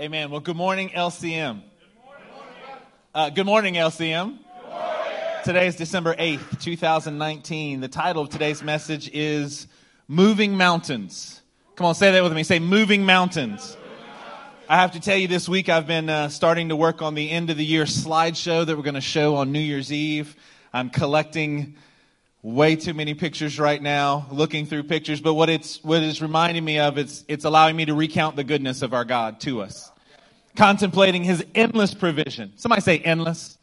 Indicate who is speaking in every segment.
Speaker 1: Amen. Well, good morning, LCM. Good Uh, good morning, LCM. Today is December 8th, 2019. The title of today's message is Moving Mountains. Come on, say that with me. Say Moving Mountains. I have to tell you, this week I've been uh, starting to work on the end of the year slideshow that we're going to show on New Year's Eve. I'm collecting way too many pictures right now, looking through pictures, but what it's, what it's reminding me of, it's, it's allowing me to recount the goodness of our God to us. Contemplating his endless provision. Somebody say endless.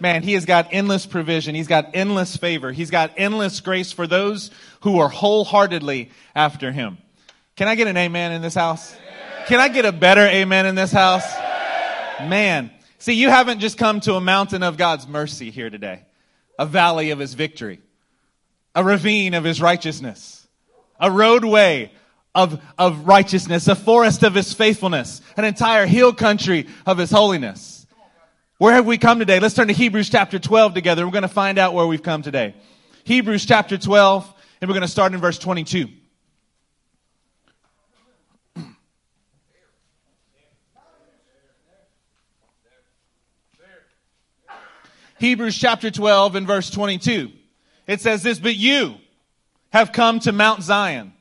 Speaker 1: Man, he has got endless provision. He's got endless favor. He's got endless grace for those who are wholeheartedly after him. Can I get an amen in this house? Can I get a better amen in this house? Man, see, you haven't just come to a mountain of God's mercy here today, a valley of his victory a ravine of his righteousness, a roadway of, of righteousness, a forest of his faithfulness, an entire hill country of his holiness. Where have we come today? Let's turn to Hebrews chapter 12 together. We're going to find out where we've come today. Hebrews chapter 12, and we're going to start in verse 22. Hebrews chapter 12 and verse 22. It says this, but you have come to Mount Zion,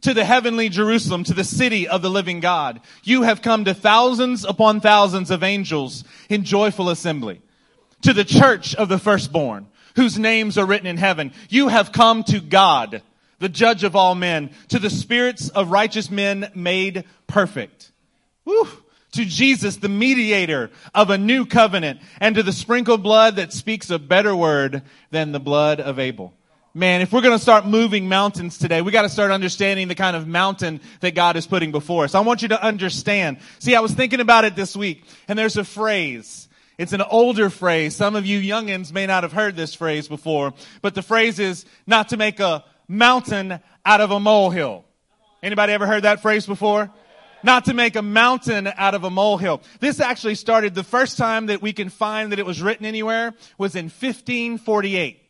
Speaker 1: to the heavenly Jerusalem, to the city of the living God. You have come to thousands upon thousands of angels in joyful assembly, to the church of the firstborn, whose names are written in heaven. You have come to God, the judge of all men, to the spirits of righteous men made perfect. Woo to Jesus, the mediator of a new covenant, and to the sprinkled blood that speaks a better word than the blood of Abel. Man, if we're going to start moving mountains today, we got to start understanding the kind of mountain that God is putting before us. I want you to understand. See, I was thinking about it this week, and there's a phrase. It's an older phrase. Some of you youngins may not have heard this phrase before, but the phrase is not to make a mountain out of a molehill. Anybody ever heard that phrase before? Not to make a mountain out of a molehill. This actually started the first time that we can find that it was written anywhere was in 1548.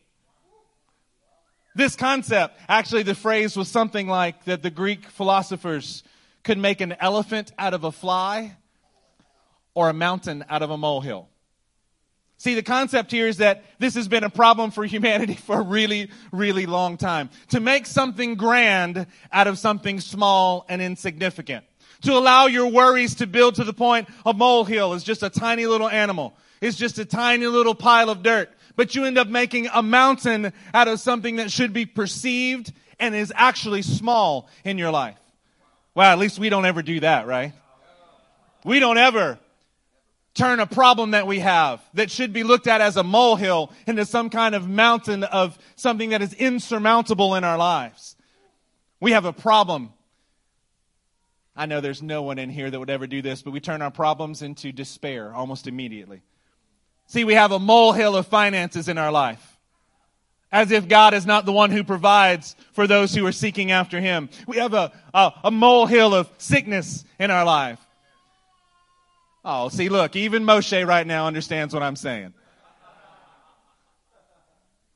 Speaker 1: This concept, actually the phrase was something like that the Greek philosophers could make an elephant out of a fly or a mountain out of a molehill. See, the concept here is that this has been a problem for humanity for a really, really long time. To make something grand out of something small and insignificant to allow your worries to build to the point a molehill is just a tiny little animal. It's just a tiny little pile of dirt. But you end up making a mountain out of something that should be perceived and is actually small in your life. Well, at least we don't ever do that, right? We don't ever turn a problem that we have that should be looked at as a molehill into some kind of mountain of something that is insurmountable in our lives. We have a problem I know there's no one in here that would ever do this, but we turn our problems into despair almost immediately. See, we have a molehill of finances in our life. As if God is not the one who provides for those who are seeking after Him. We have a, a, a molehill of sickness in our life. Oh, see, look, even Moshe right now understands what I'm saying.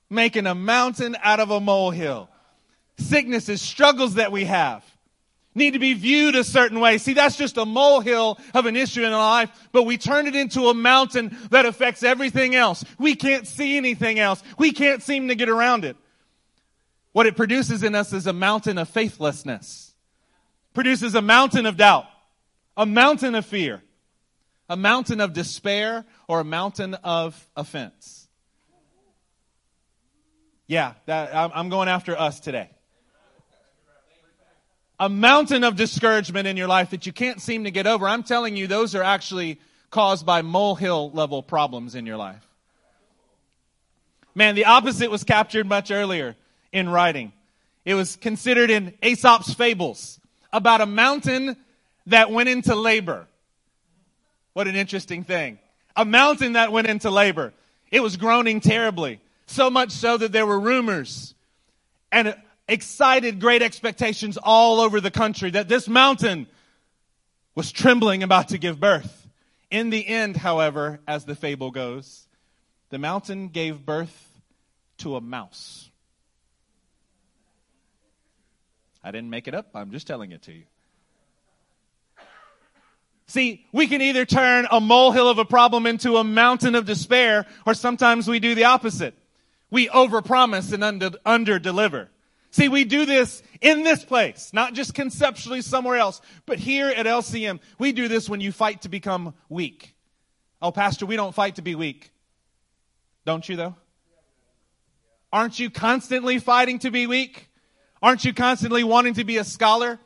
Speaker 1: Making a mountain out of a molehill. Sicknesses, struggles that we have need to be viewed a certain way. See, that's just a molehill of an issue in our life, but we turn it into a mountain that affects everything else. We can't see anything else. We can't seem to get around it. What it produces in us is a mountain of faithlessness, produces a mountain of doubt, a mountain of fear, a mountain of despair, or a mountain of offense. Yeah, that, I'm going after us today a mountain of discouragement in your life that you can't seem to get over, I'm telling you, those are actually caused by molehill level problems in your life. Man, the opposite was captured much earlier in writing. It was considered in Aesop's fables about a mountain that went into labor. What an interesting thing. A mountain that went into labor. It was groaning terribly. So much so that there were rumors and excited great expectations all over the country that this mountain was trembling about to give birth. In the end, however, as the fable goes, the mountain gave birth to a mouse. I didn't make it up, I'm just telling it to you. See, we can either turn a molehill of a problem into a mountain of despair, or sometimes we do the opposite. We overpromise and under, under deliver. See, we do this in this place, not just conceptually somewhere else, but here at LCM, we do this when you fight to become weak. Oh, Pastor, we don't fight to be weak. Don't you, though? Aren't you constantly fighting to be weak? Aren't you constantly wanting to be a scholar,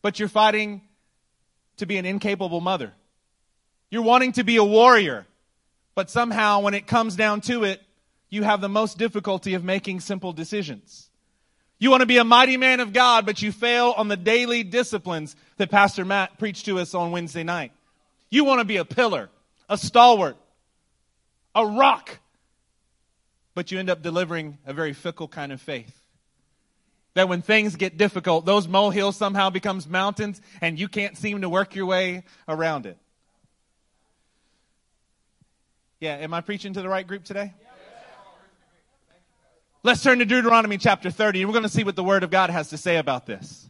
Speaker 1: but you're fighting to be an incapable mother? You're wanting to be a warrior, but somehow when it comes down to it, you have the most difficulty of making simple decisions. You want to be a mighty man of God, but you fail on the daily disciplines that Pastor Matt preached to us on Wednesday night. You want to be a pillar, a stalwart, a rock, but you end up delivering a very fickle kind of faith. That when things get difficult, those molehills somehow becomes mountains and you can't seem to work your way around it. Yeah, am I preaching to the right group today? Let's turn to Deuteronomy chapter 30, and we're going to see what the Word of God has to say about this.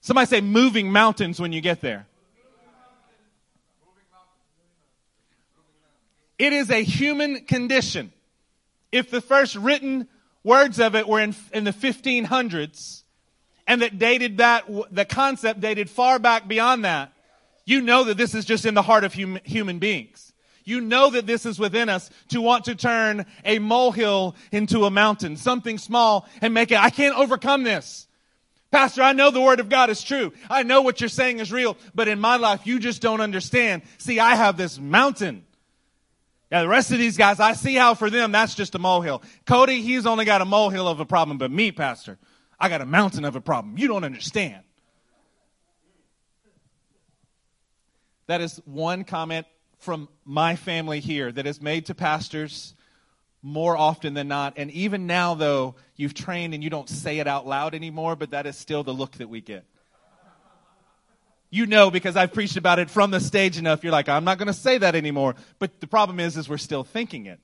Speaker 1: Somebody say moving mountains when you get there. It is a human condition. If the first written words of it were in, in the 1500s, and that dated that, the concept dated far back beyond that, you know that this is just in the heart of hum, human beings you know that this is within us to want to turn a molehill into a mountain, something small and make it, I can't overcome this. Pastor, I know the word of God is true. I know what you're saying is real, but in my life, you just don't understand. See, I have this mountain. Yeah, the rest of these guys, I see how for them, that's just a molehill. Cody, he's only got a molehill of a problem, but me, Pastor, I got a mountain of a problem. You don't understand. That is one comment from my family here that is made to pastors more often than not. And even now, though, you've trained and you don't say it out loud anymore, but that is still the look that we get. You know because I've preached about it from the stage enough, you're like, I'm not going to say that anymore. But the problem is, is we're still thinking it.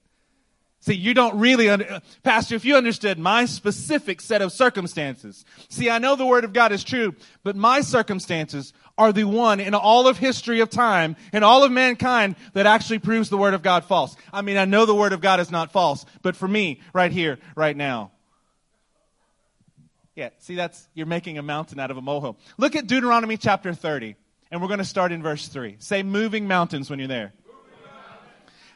Speaker 1: See, you don't really, under, Pastor, if you understood my specific set of circumstances. See, I know the Word of God is true, but my circumstances are the one in all of history of time, in all of mankind, that actually proves the Word of God false. I mean, I know the Word of God is not false, but for me, right here, right now. Yeah, see, that's, you're making a mountain out of a molehill. Look at Deuteronomy chapter 30, and we're going to start in verse 3. Say moving mountains when you're there.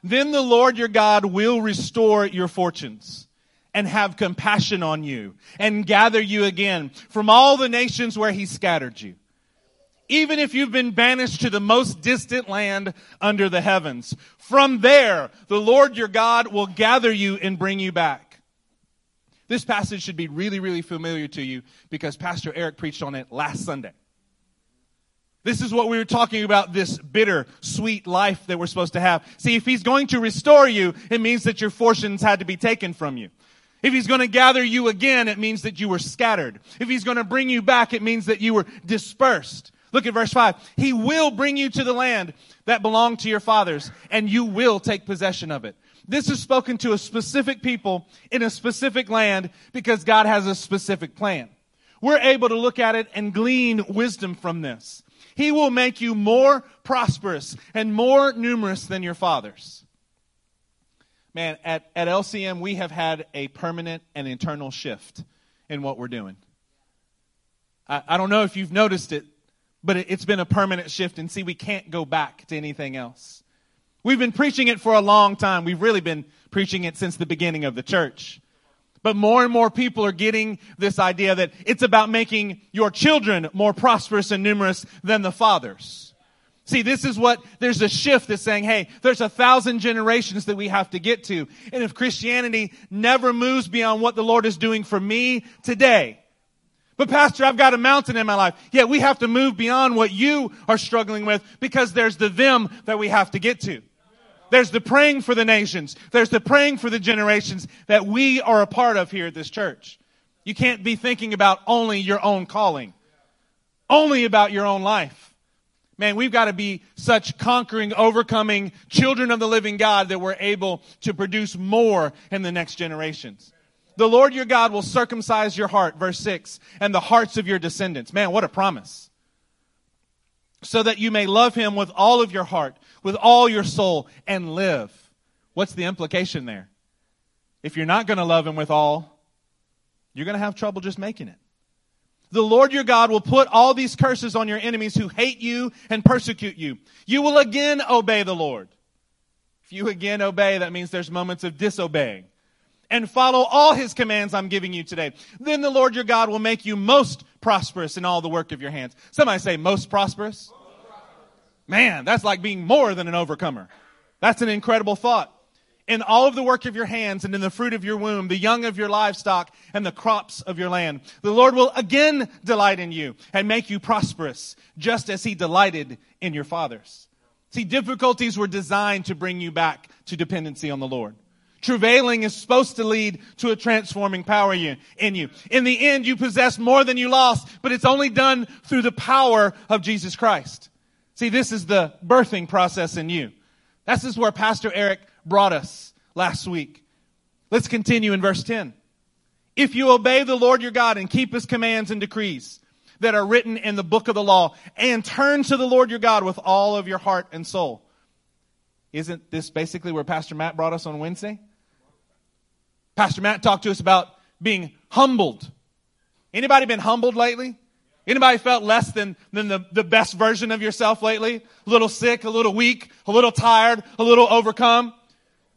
Speaker 1: Then the Lord your God will restore your fortunes and have compassion on you and gather you again from all the nations where he scattered you. Even if you've been banished to the most distant land under the heavens, from there, the Lord your God will gather you and bring you back. This passage should be really, really familiar to you because Pastor Eric preached on it last Sunday. This is what we were talking about this bitter, sweet life that we're supposed to have. See, if he's going to restore you, it means that your fortunes had to be taken from you. If he's going to gather you again, it means that you were scattered. If he's going to bring you back, it means that you were dispersed. Look at verse 5. He will bring you to the land that belonged to your fathers, and you will take possession of it. This is spoken to a specific people in a specific land because God has a specific plan. We're able to look at it and glean wisdom from this. He will make you more prosperous and more numerous than your fathers. Man, at, at LCM, we have had a permanent and internal shift in what we're doing. I, I don't know if you've noticed it, but it, it's been a permanent shift. And see, we can't go back to anything else. We've been preaching it for a long time. We've really been preaching it since the beginning of the church. But more and more people are getting this idea that it's about making your children more prosperous and numerous than the fathers. See, this is what, there's a shift that's saying, hey, there's a thousand generations that we have to get to. And if Christianity never moves beyond what the Lord is doing for me today, but pastor, I've got a mountain in my life. Yeah, we have to move beyond what you are struggling with because there's the them that we have to get to. There's the praying for the nations. There's the praying for the generations that we are a part of here at this church. You can't be thinking about only your own calling, only about your own life. Man, we've got to be such conquering, overcoming children of the living God that we're able to produce more in the next generations. The Lord your God will circumcise your heart, verse 6, and the hearts of your descendants. Man, what a promise. so that you may love him with all of your heart, with all your soul, and live. What's the implication there? If you're not going to love him with all, you're going to have trouble just making it. The Lord your God will put all these curses on your enemies who hate you and persecute you. You will again obey the Lord. If you again obey, that means there's moments of disobeying. And follow all his commands I'm giving you today. Then the Lord your God will make you most prosperous in all the work of your hands. Somebody say most prosperous. Man, that's like being more than an overcomer. That's an incredible thought in all of the work of your hands and in the fruit of your womb, the young of your livestock and the crops of your land. The Lord will again delight in you and make you prosperous, just as he delighted in your fathers. See, difficulties were designed to bring you back to dependency on the Lord. Travailing is supposed to lead to a transforming power in you. In the end, you possess more than you lost, but it's only done through the power of Jesus Christ. See, this is the birthing process in you. This is where Pastor Eric brought us last week. Let's continue in verse 10. If you obey the Lord your God and keep his commands and decrees that are written in the book of the law and turn to the Lord your God with all of your heart and soul. Isn't this basically where Pastor Matt brought us on Wednesday? Pastor Matt talked to us about being humbled. Anybody been humbled lately? Anybody felt less than, than the, the best version of yourself lately? A little sick, a little weak, a little tired, a little overcome?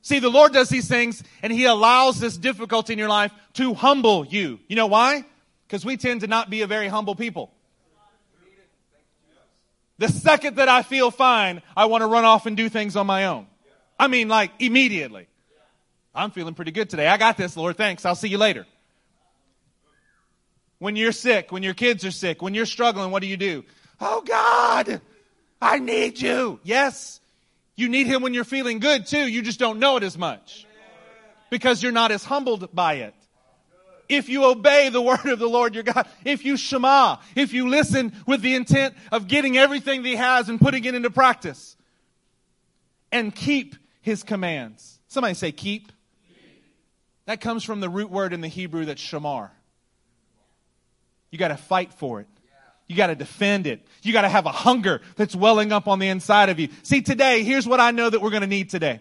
Speaker 1: See, the Lord does these things and He allows this difficulty in your life to humble you. You know why? Because we tend to not be a very humble people. The second that I feel fine, I want to run off and do things on my own. I mean, like immediately. I'm feeling pretty good today. I got this, Lord. Thanks. I'll see you later. When you're sick, when your kids are sick, when you're struggling, what do you do? Oh God, I need you. Yes, you need him when you're feeling good too. You just don't know it as much because you're not as humbled by it. If you obey the word of the Lord your God, if you shema, if you listen with the intent of getting everything that he has and putting it into practice and keep his commands. Somebody say keep. That comes from the root word in the Hebrew that's shamar. You got to fight for it. You got to defend it. You got to have a hunger that's welling up on the inside of you. See, today, here's what I know that we're going to need today.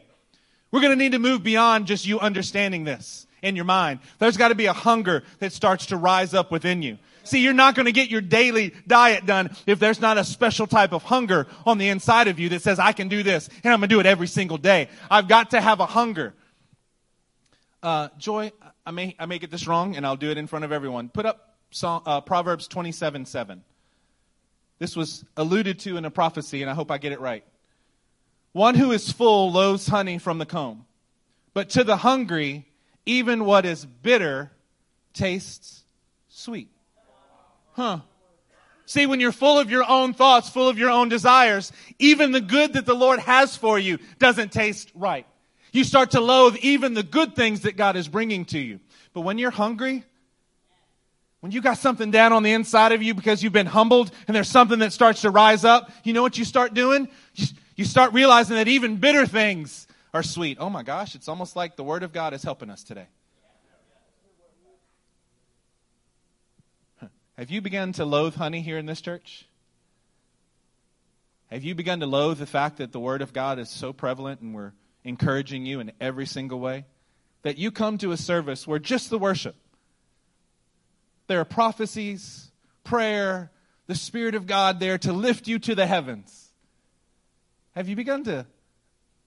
Speaker 1: We're going to need to move beyond just you understanding this in your mind. There's got to be a hunger that starts to rise up within you. See, you're not going to get your daily diet done if there's not a special type of hunger on the inside of you that says, I can do this and I'm going to do it every single day. I've got to have a hunger. Uh, Joy, I may, I may get this wrong and I'll do it in front of everyone. Put up Psalm, uh, Proverbs 27 7. This was alluded to in a prophecy, and I hope I get it right. One who is full loathes honey from the comb, but to the hungry, even what is bitter tastes sweet. Huh. See, when you're full of your own thoughts, full of your own desires, even the good that the Lord has for you doesn't taste right. You start to loathe even the good things that God is bringing to you. But when you're hungry, when you got something down on the inside of you because you've been humbled and there's something that starts to rise up, you know what you start doing? You, start realizing that even bitter things are sweet. Oh my gosh, it's almost like the Word of God is helping us today. Have you begun to loathe honey here in this church? Have you begun to loathe the fact that the Word of God is so prevalent and we're encouraging you in every single way? That you come to a service where just the worship, there are prophecies, prayer, the Spirit of God there to lift you to the heavens. Have you begun to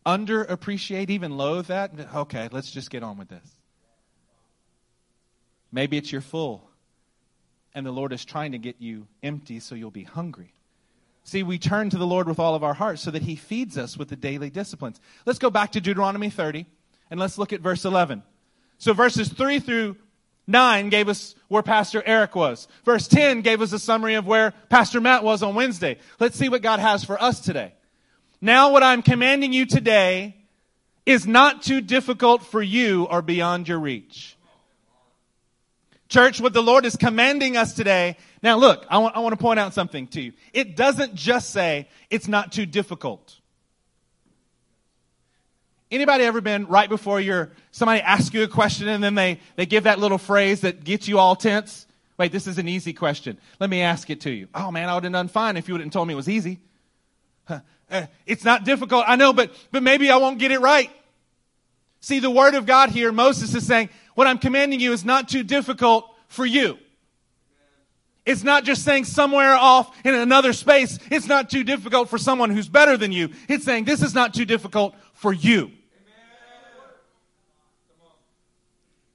Speaker 1: underappreciate, even loathe that? Okay, let's just get on with this. Maybe it's you're full, and the Lord is trying to get you empty so you'll be hungry. See, we turn to the Lord with all of our hearts so that He feeds us with the daily disciplines. Let's go back to Deuteronomy 30 and let's look at verse 11. So verses 3 through 9 gave us where Pastor Eric was. Verse 10 gave us a summary of where Pastor Matt was on Wednesday. Let's see what God has for us today. Now what I'm commanding you today is not too difficult for you or beyond your reach. Church, what the Lord is commanding us today. Now look, I want, I want to point out something to you. It doesn't just say it's not too difficult. Anybody ever been right before your somebody asks you a question and then they, they give that little phrase that gets you all tense? Wait, this is an easy question. Let me ask it to you. Oh man, I would have done fine if you would have told me it was easy. Uh, it's not difficult, I know, but, but maybe I won't get it right. See, the word of God here, Moses is saying, what I'm commanding you is not too difficult for you. It's not just saying somewhere off in another space, it's not too difficult for someone who's better than you. It's saying this is not too difficult for you.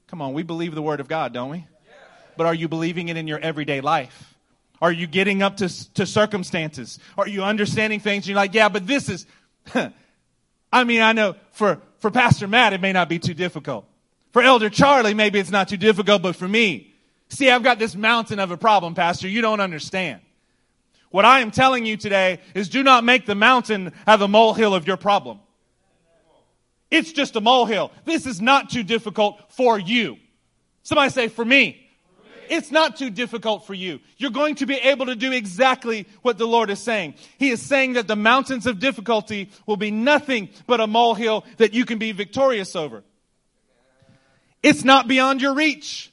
Speaker 1: Come on, we believe the word of God, don't we? But are you believing it in your everyday life? Are you getting up to, to circumstances? Are you understanding things? You're like, yeah, but this is, I mean, I know for, for Pastor Matt, it may not be too difficult. For Elder Charlie, maybe it's not too difficult, but for me, see, I've got this mountain of a problem, Pastor. You don't understand. What I am telling you today is do not make the mountain have a molehill of your problem. It's just a molehill. This is not too difficult for you. Somebody say, for me. It's not too difficult for you. You're going to be able to do exactly what the Lord is saying. He is saying that the mountains of difficulty will be nothing but a molehill that you can be victorious over. It's not beyond your reach.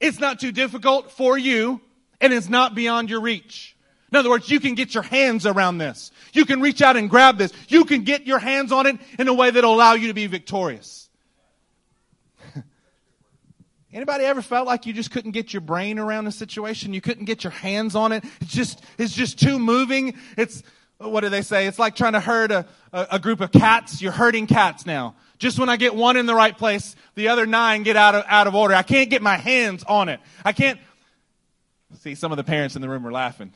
Speaker 1: It's not too difficult for you, and it's not beyond your reach. In other words, you can get your hands around this. You can reach out and grab this. You can get your hands on it in a way that'll allow you to be victorious. Anybody ever felt like you just couldn't get your brain around a situation? You couldn't get your hands on it? It's just, it's just too moving. It's, what do they say? It's like trying to herd a, a, a group of cats. You're herding cats now. Just when I get one in the right place, the other nine get out of, out of order. I can't get my hands on it. I can't. See, some of the parents in the room are laughing.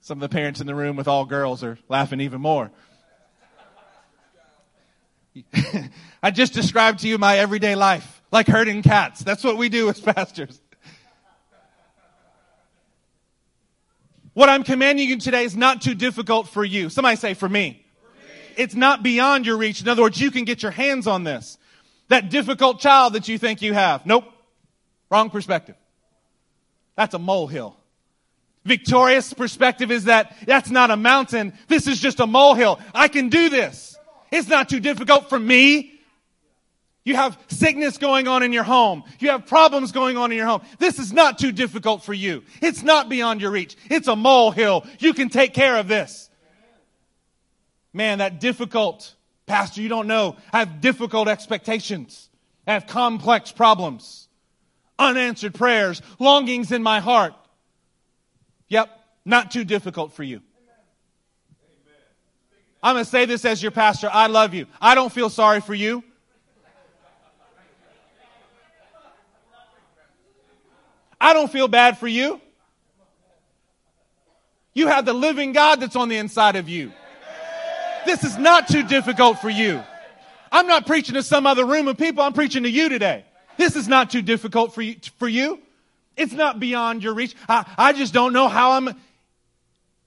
Speaker 1: Some of the parents in the room with all girls are laughing even more. I just described to you my everyday life, like herding cats. That's what we do as pastors. What I'm commanding you today is not too difficult for you. Somebody say, for me. It's not beyond your reach. In other words, you can get your hands on this. That difficult child that you think you have. Nope. Wrong perspective. That's a molehill. Victorious perspective is that that's not a mountain. This is just a molehill. I can do this. It's not too difficult for me. You have sickness going on in your home. You have problems going on in your home. This is not too difficult for you. It's not beyond your reach. It's a molehill. You can take care of this. Man, that difficult, Pastor, you don't know. I have difficult expectations. I have complex problems, unanswered prayers, longings in my heart. Yep, not too difficult for you. I'm going to say this as your pastor. I love you. I don't feel sorry for you. I don't feel bad for you. You have the living God that's on the inside of you. This is not too difficult for you. I'm not preaching to some other room of people. I'm preaching to you today. This is not too difficult for you. For you. It's not beyond your reach. I, I just don't know how I'm.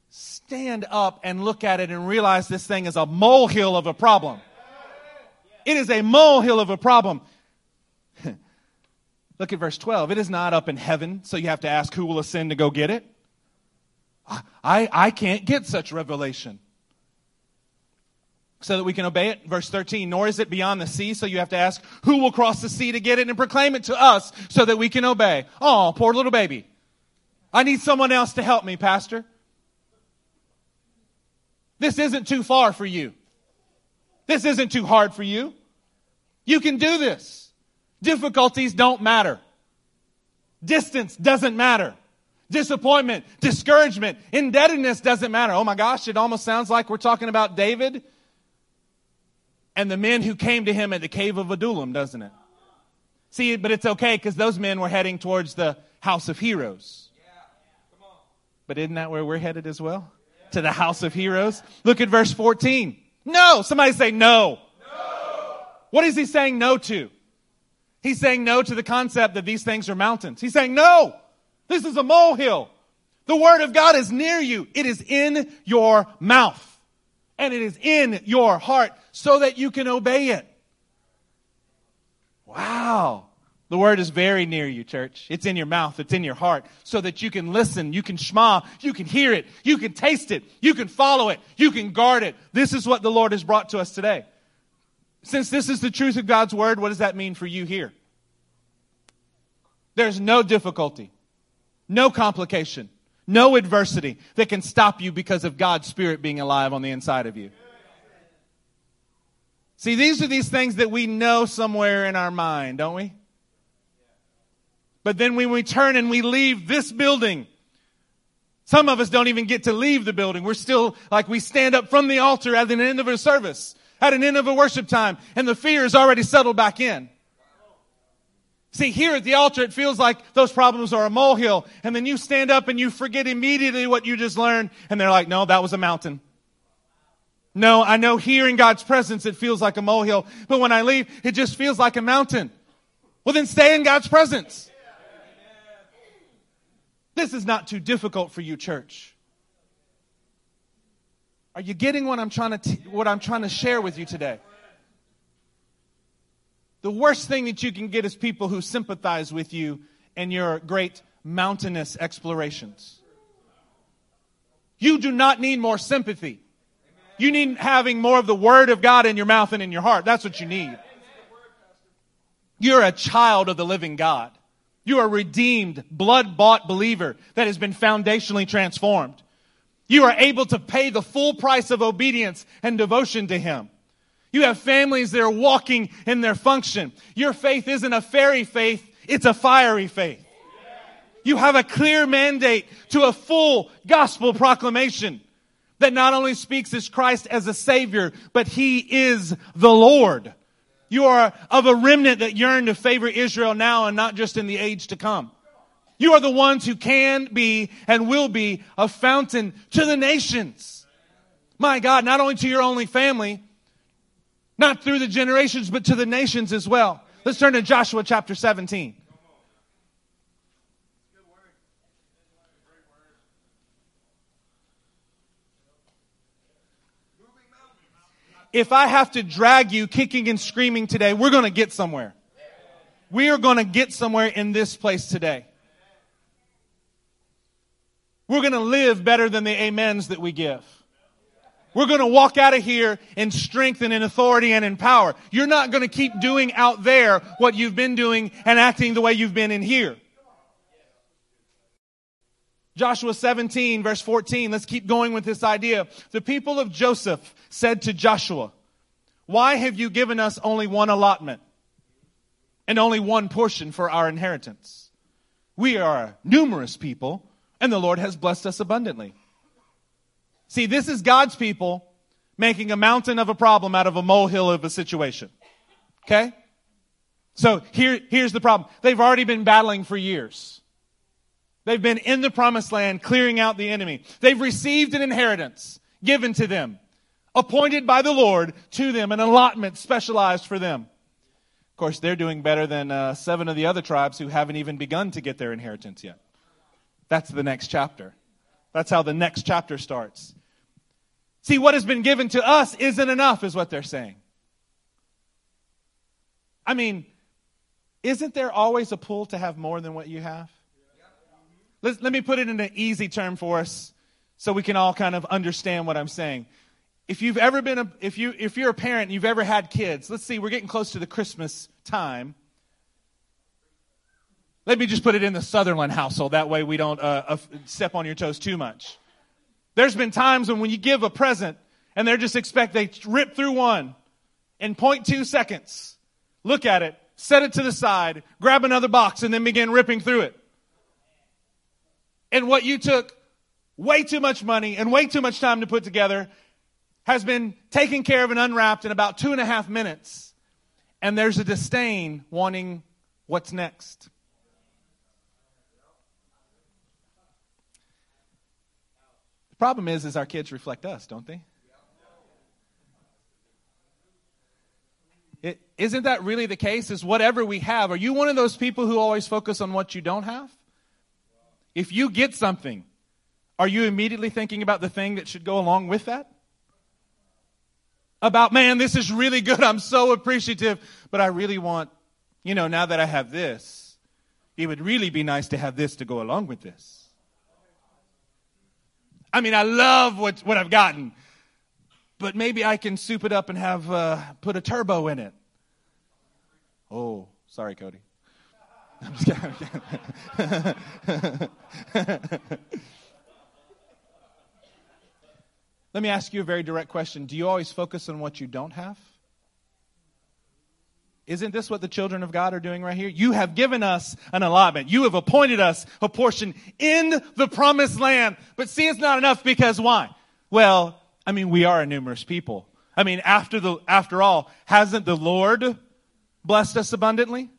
Speaker 1: Stand up and look at it and realize this thing is a molehill of a problem. It is a molehill of a problem. Look at verse 12. It is not up in heaven, so you have to ask who will ascend to go get it. I, I can't get such revelation so that we can obey it. Verse 13, nor is it beyond the sea, so you have to ask, who will cross the sea to get it and proclaim it to us so that we can obey? Oh, poor little baby. I need someone else to help me, Pastor. This isn't too far for you. This isn't too hard for you. You can do this. Difficulties don't matter. Distance doesn't matter. Disappointment, discouragement, indebtedness doesn't matter. Oh my gosh, it almost sounds like we're talking about David and the men who came to him at the cave of Adullam, doesn't it? See, but it's okay because those men were heading towards the house of heroes. But isn't that where we're headed as well? To the house of heroes? Look at verse 14. No! Somebody say no. no. What is he saying no to? He's saying no to the concept that these things are mountains. He's saying no! This is a molehill. The word of God is near you. It is in your mouth and it is in your heart so that you can obey it. Wow. The word is very near you, church. It's in your mouth. It's in your heart so that you can listen. You can shma. You can hear it. You can taste it. You can follow it. You can guard it. This is what the Lord has brought to us today. Since this is the truth of God's word, what does that mean for you here? There's no difficulty no complication, no adversity that can stop you because of God's Spirit being alive on the inside of you. See, these are these things that we know somewhere in our mind, don't we? But then when we turn and we leave this building, some of us don't even get to leave the building. We're still like we stand up from the altar at the end of a service, at an end of a worship time, and the fear is already settled back in. See, here at the altar, it feels like those problems are a molehill, and then you stand up and you forget immediately what you just learned, and they're like, no, that was a mountain. No, I know here in God's presence it feels like a molehill, but when I leave, it just feels like a mountain. Well, then stay in God's presence. This is not too difficult for you, church. Are you getting what I'm trying to t- what I'm trying to share with you today? The worst thing that you can get is people who sympathize with you in your great mountainous explorations. You do not need more sympathy. You need having more of the word of God in your mouth and in your heart. That's what you need. You're a child of the living God. You are a redeemed, blood bought believer that has been foundationally transformed. You are able to pay the full price of obedience and devotion to Him. You have families that are walking in their function. Your faith isn't a fairy faith, it's a fiery faith. You have a clear mandate to a full gospel proclamation that not only speaks as Christ as a Savior, but He is the Lord. You are of a remnant that yearn to favor Israel now and not just in the age to come. You are the ones who can be and will be a fountain to the nations. My God, not only to your only family, not through the generations, but to the nations as well. Let's turn to Joshua chapter 17. if I have to drag you kicking and screaming today, we're going to get somewhere. We are going to get somewhere in this place today. We're going to live better than the amens that we give. We're going to walk out of here in strength and in authority and in power. You're not going to keep doing out there what you've been doing and acting the way you've been in here. Joshua 17 verse 14. Let's keep going with this idea. The people of Joseph said to Joshua, why have you given us only one allotment and only one portion for our inheritance? We are a numerous people and the Lord has blessed us abundantly. See, this is God's people making a mountain of a problem out of a molehill of a situation. Okay? So here, here's the problem. They've already been battling for years. They've been in the promised land clearing out the enemy. They've received an inheritance given to them, appointed by the Lord to them, an allotment specialized for them. Of course, they're doing better than uh, seven of the other tribes who haven't even begun to get their inheritance yet. That's the next chapter. That's how the next chapter starts. See, what has been given to us isn't enough, is what they're saying. I mean, isn't there always a pull to have more than what you have? Let, let me put it in an easy term for us so we can all kind of understand what I'm saying. If you've ever been a, if you, if you're a parent and you've ever had kids, let's see, we're getting close to the Christmas time. Let me just put it in the Sutherland household. That way we don't uh, uh, step on your toes too much. There's been times when when you give a present and they're just expect they rip through one in 0.2 seconds, look at it, set it to the side, grab another box, and then begin ripping through it and what you took way too much money and way too much time to put together has been taken care of and unwrapped in about two and a half minutes. And there's a disdain wanting what's next. Problem is, is our kids reflect us, don't they? is isn't that really the case? Is whatever we have, are you one of those people who always focus on what you don't have? If you get something, are you immediately thinking about the thing that should go along with that? About, man, this is really good. I'm so appreciative, but I really want, you know, now that I have this, it would really be nice to have this to go along with this. I mean, I love what, what I've gotten, but maybe I can soup it up and have, uh, put a turbo in it. Oh, sorry, Cody. I'm just kidding. Let me ask you a very direct question. Do you always focus on what you don't have? Isn't this what the children of God are doing right here? You have given us an allotment. You have appointed us a portion in the promised land. But see, it's not enough because why? Well, I mean, we are a numerous people. I mean, after the, after all, hasn't the Lord blessed us abundantly?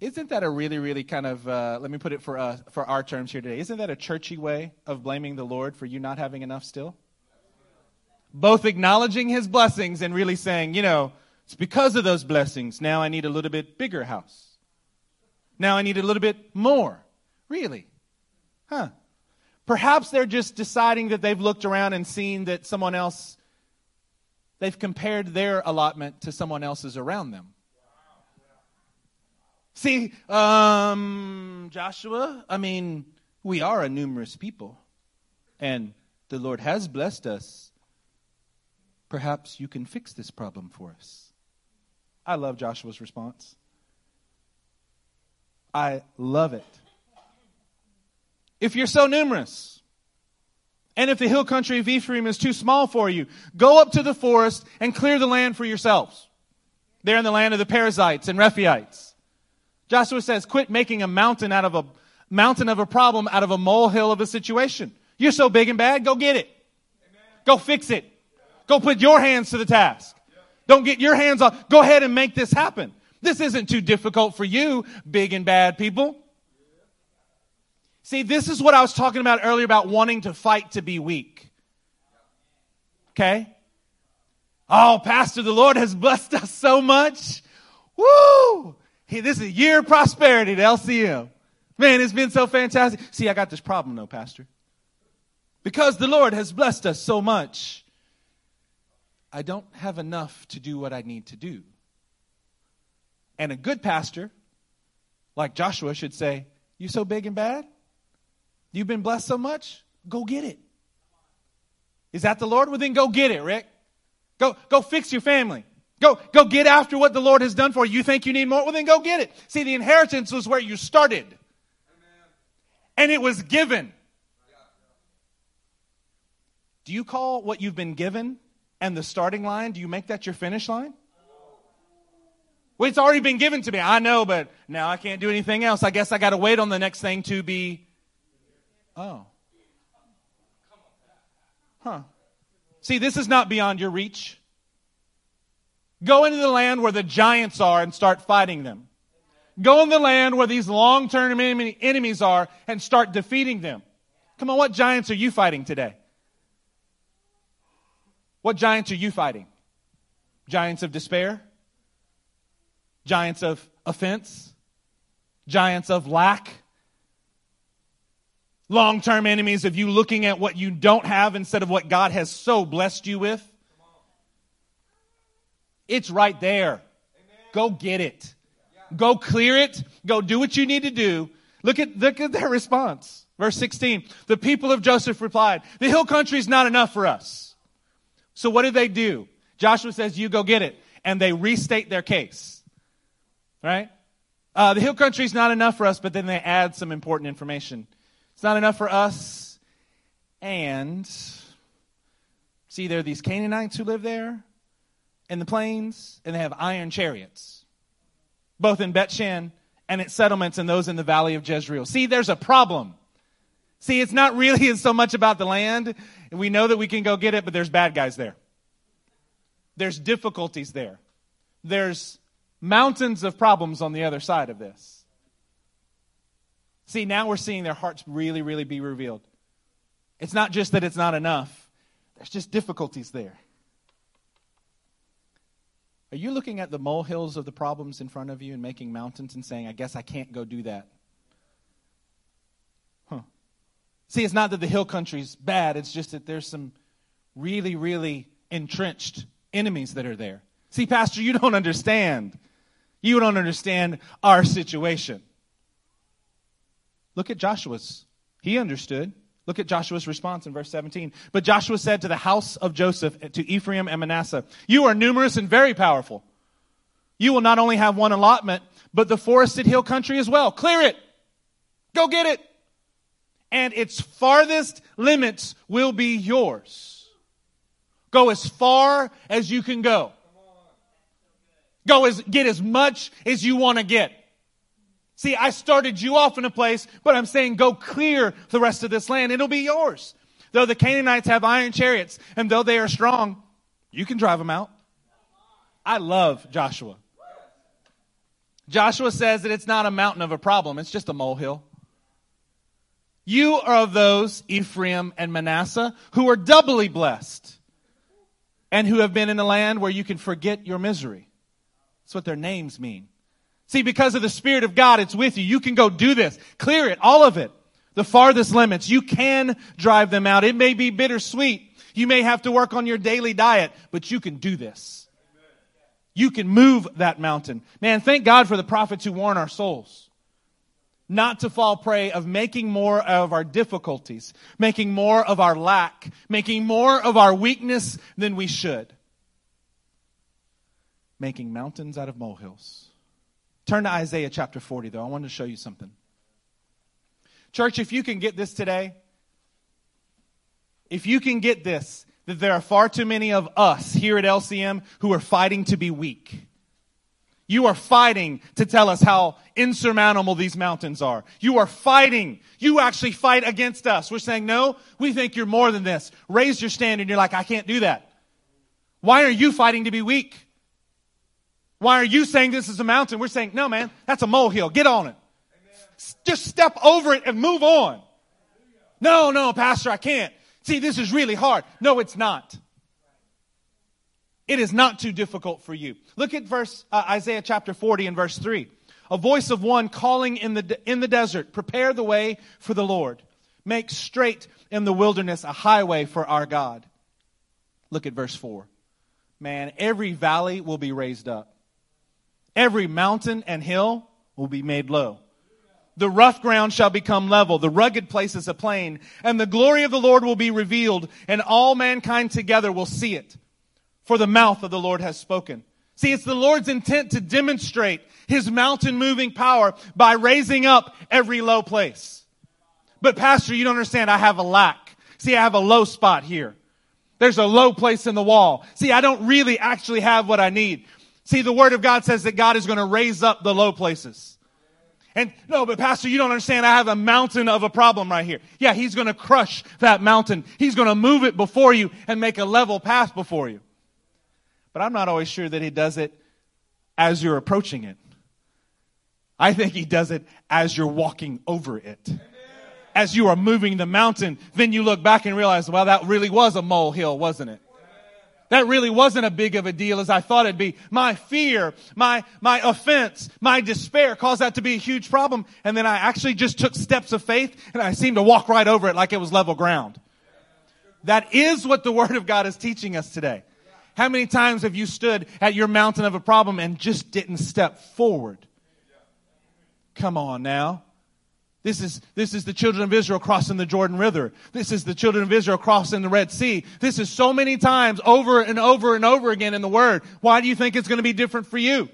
Speaker 1: Isn't that a really, really kind of, uh, let me put it for, uh, for our terms here today, isn't that a churchy way of blaming the Lord for you not having enough still? Both acknowledging his blessings and really saying, you know, it's because of those blessings. Now I need a little bit bigger house. Now I need a little bit more. Really? Huh. Perhaps they're just deciding that they've looked around and seen that someone else, they've compared their allotment to someone else's around them. See, um, Joshua, I mean, we are a numerous people, and the Lord has blessed us. Perhaps you can fix this problem for us. I love Joshua's response. I love it. If you're so numerous, and if the hill country of Ephraim is too small for you, go up to the forest and clear the land for yourselves. They're in the land of the Perizzites and Rephaites. Joshua says, quit making a mountain out of a mountain of a problem out of a molehill of a situation. You're so big and bad, go get it. Amen. Go fix it. Go put your hands to the task. Don't get your hands off. Go ahead and make this happen. This isn't too difficult for you, big and bad people. See, this is what I was talking about earlier about wanting to fight to be weak. Okay? Oh, Pastor, the Lord has blessed us so much. Woo! Hey, this is a year of prosperity at LCM. Man, it's been so fantastic. See, I got this problem though, Pastor. Because the Lord has blessed us so much, I don't have enough to do what I need to do. And a good pastor, like Joshua, should say, You so big and bad? You've been blessed so much? Go get it. Is that the Lord? Well, then go get it, Rick. Go, go fix your family. Go, go get after what the Lord has done for you. You think you need more? Well, then go get it. See, the inheritance was where you started. And it was given. Do you call what you've been given and the starting line, do you make that your finish line? Well, it's already been given to me. I know, but now I can't do anything else. I guess I got to wait on the next thing to be. Oh. Huh. See, this is not beyond your reach. Go into the land where the giants are and start fighting them. Go in the land where these long term enemies are and start defeating them. Come on, what giants are you fighting today? What giants are you fighting? Giants of despair? Giants of offense? Giants of lack? Long term enemies of you looking at what you don't have instead of what God has so blessed you with? It's right there. Go get it. Go clear it. Go do what you need to do. Look at, look at their response. Verse 16. The people of Joseph replied, the hill country is not enough for us. So what did they do? Joshua says, you go get it. And they restate their case. Right? Uh, the hill country is not enough for us, but then they add some important information. It's not enough for us. And see, there are these Canaanites who live there in the plains, and they have iron chariots, both in Bethshan and its settlements and those in the valley of Jezreel. See, there's a problem. See, it's not really so much about the land. We know that we can go get it, but there's bad guys there. There's difficulties there. There's mountains of problems on the other side of this. See, now we're seeing their hearts really, really be revealed. It's not just that it's not enough, there's just difficulties there. Are you looking at the molehills of the problems in front of you and making mountains and saying, I guess I can't go do that? Huh. See, it's not that the hill country's bad, it's just that there's some really, really entrenched enemies that are there. See, Pastor, you don't understand. You don't understand our situation. Look at Joshua's. He understood. Look at Joshua's response in verse 17. But Joshua said to the house of Joseph, to Ephraim and Manasseh, You are numerous and very powerful. You will not only have one allotment, but the forested hill country as well. Clear it. Go get it. And its farthest limits will be yours. Go as far as you can go. Go as, get as much as you want to get. See, I started you off in a place, but I'm saying go clear the rest of this land. It'll be yours. Though the Canaanites have iron chariots, and though they are strong, you can drive them out. I love Joshua. Joshua says that it's not a mountain of a problem, it's just a molehill. You are of those, Ephraim and Manasseh, who are doubly blessed and who have been in a land where you can forget your misery. That's what their names mean. See, because of the Spirit of God, it's with you. You can go do this. Clear it, all of it. The farthest limits. You can drive them out. It may be bittersweet. You may have to work on your daily diet, but you can do this. You can move that mountain. Man, thank God for the prophets who warn our souls. Not to fall prey of making more of our difficulties, making more of our lack, making more of our weakness than we should. Making mountains out of molehills. Turn to Isaiah chapter 40, though. I want to show you something. Church, if you can get this today, if you can get this, that there are far too many of us here at LCM who are fighting to be weak. You are fighting to tell us how insurmountable these mountains are. You are fighting. You actually fight against us. We're saying, no, we think you're more than this. Raise your standard. You're like, I can't do that. Why are you fighting to be weak? Why are you saying this is a mountain? We're saying, no, man, that's a molehill. Get on it. Just step over it and move on. No, no, Pastor, I can't. See, this is really hard. No, it's not. It is not too difficult for you. Look at verse uh, Isaiah chapter 40 and verse 3. A voice of one calling in the in the desert, prepare the way for the Lord. Make straight in the wilderness a highway for our God. Look at verse 4. Man, every valley will be raised up Every mountain and hill will be made low. The rough ground shall become level, the rugged places a plain, and the glory of the Lord will be revealed, and all mankind together will see it. For the mouth of the Lord has spoken. See, it's the Lord's intent to demonstrate his mountain moving power by raising up every low place. But pastor, you don't understand. I have a lack. See, I have a low spot here. There's a low place in the wall. See, I don't really actually have what I need. See, the Word of God says that God is going to raise up the low places. And no, but Pastor, you don't understand. I have a mountain of a problem right here. Yeah, He's going to crush that mountain. He's going to move it before you and make a level path before you. But I'm not always sure that He does it as you're approaching it. I think He does it as you're walking over it. As you are moving the mountain, then you look back and realize, well, that really was a molehill, wasn't it? That really wasn't a big of a deal as I thought it'd be. My fear, my, my offense, my despair caused that to be a huge problem. And then I actually just took steps of faith and I seemed to walk right over it like it was level ground. That is what the Word of God is teaching us today. How many times have you stood at your mountain of a problem and just didn't step forward? Come on now. This is, this is the children of Israel crossing the Jordan River. This is the children of Israel crossing the Red Sea. This is so many times over and over and over again in the Word. Why do you think it's going to be different for you?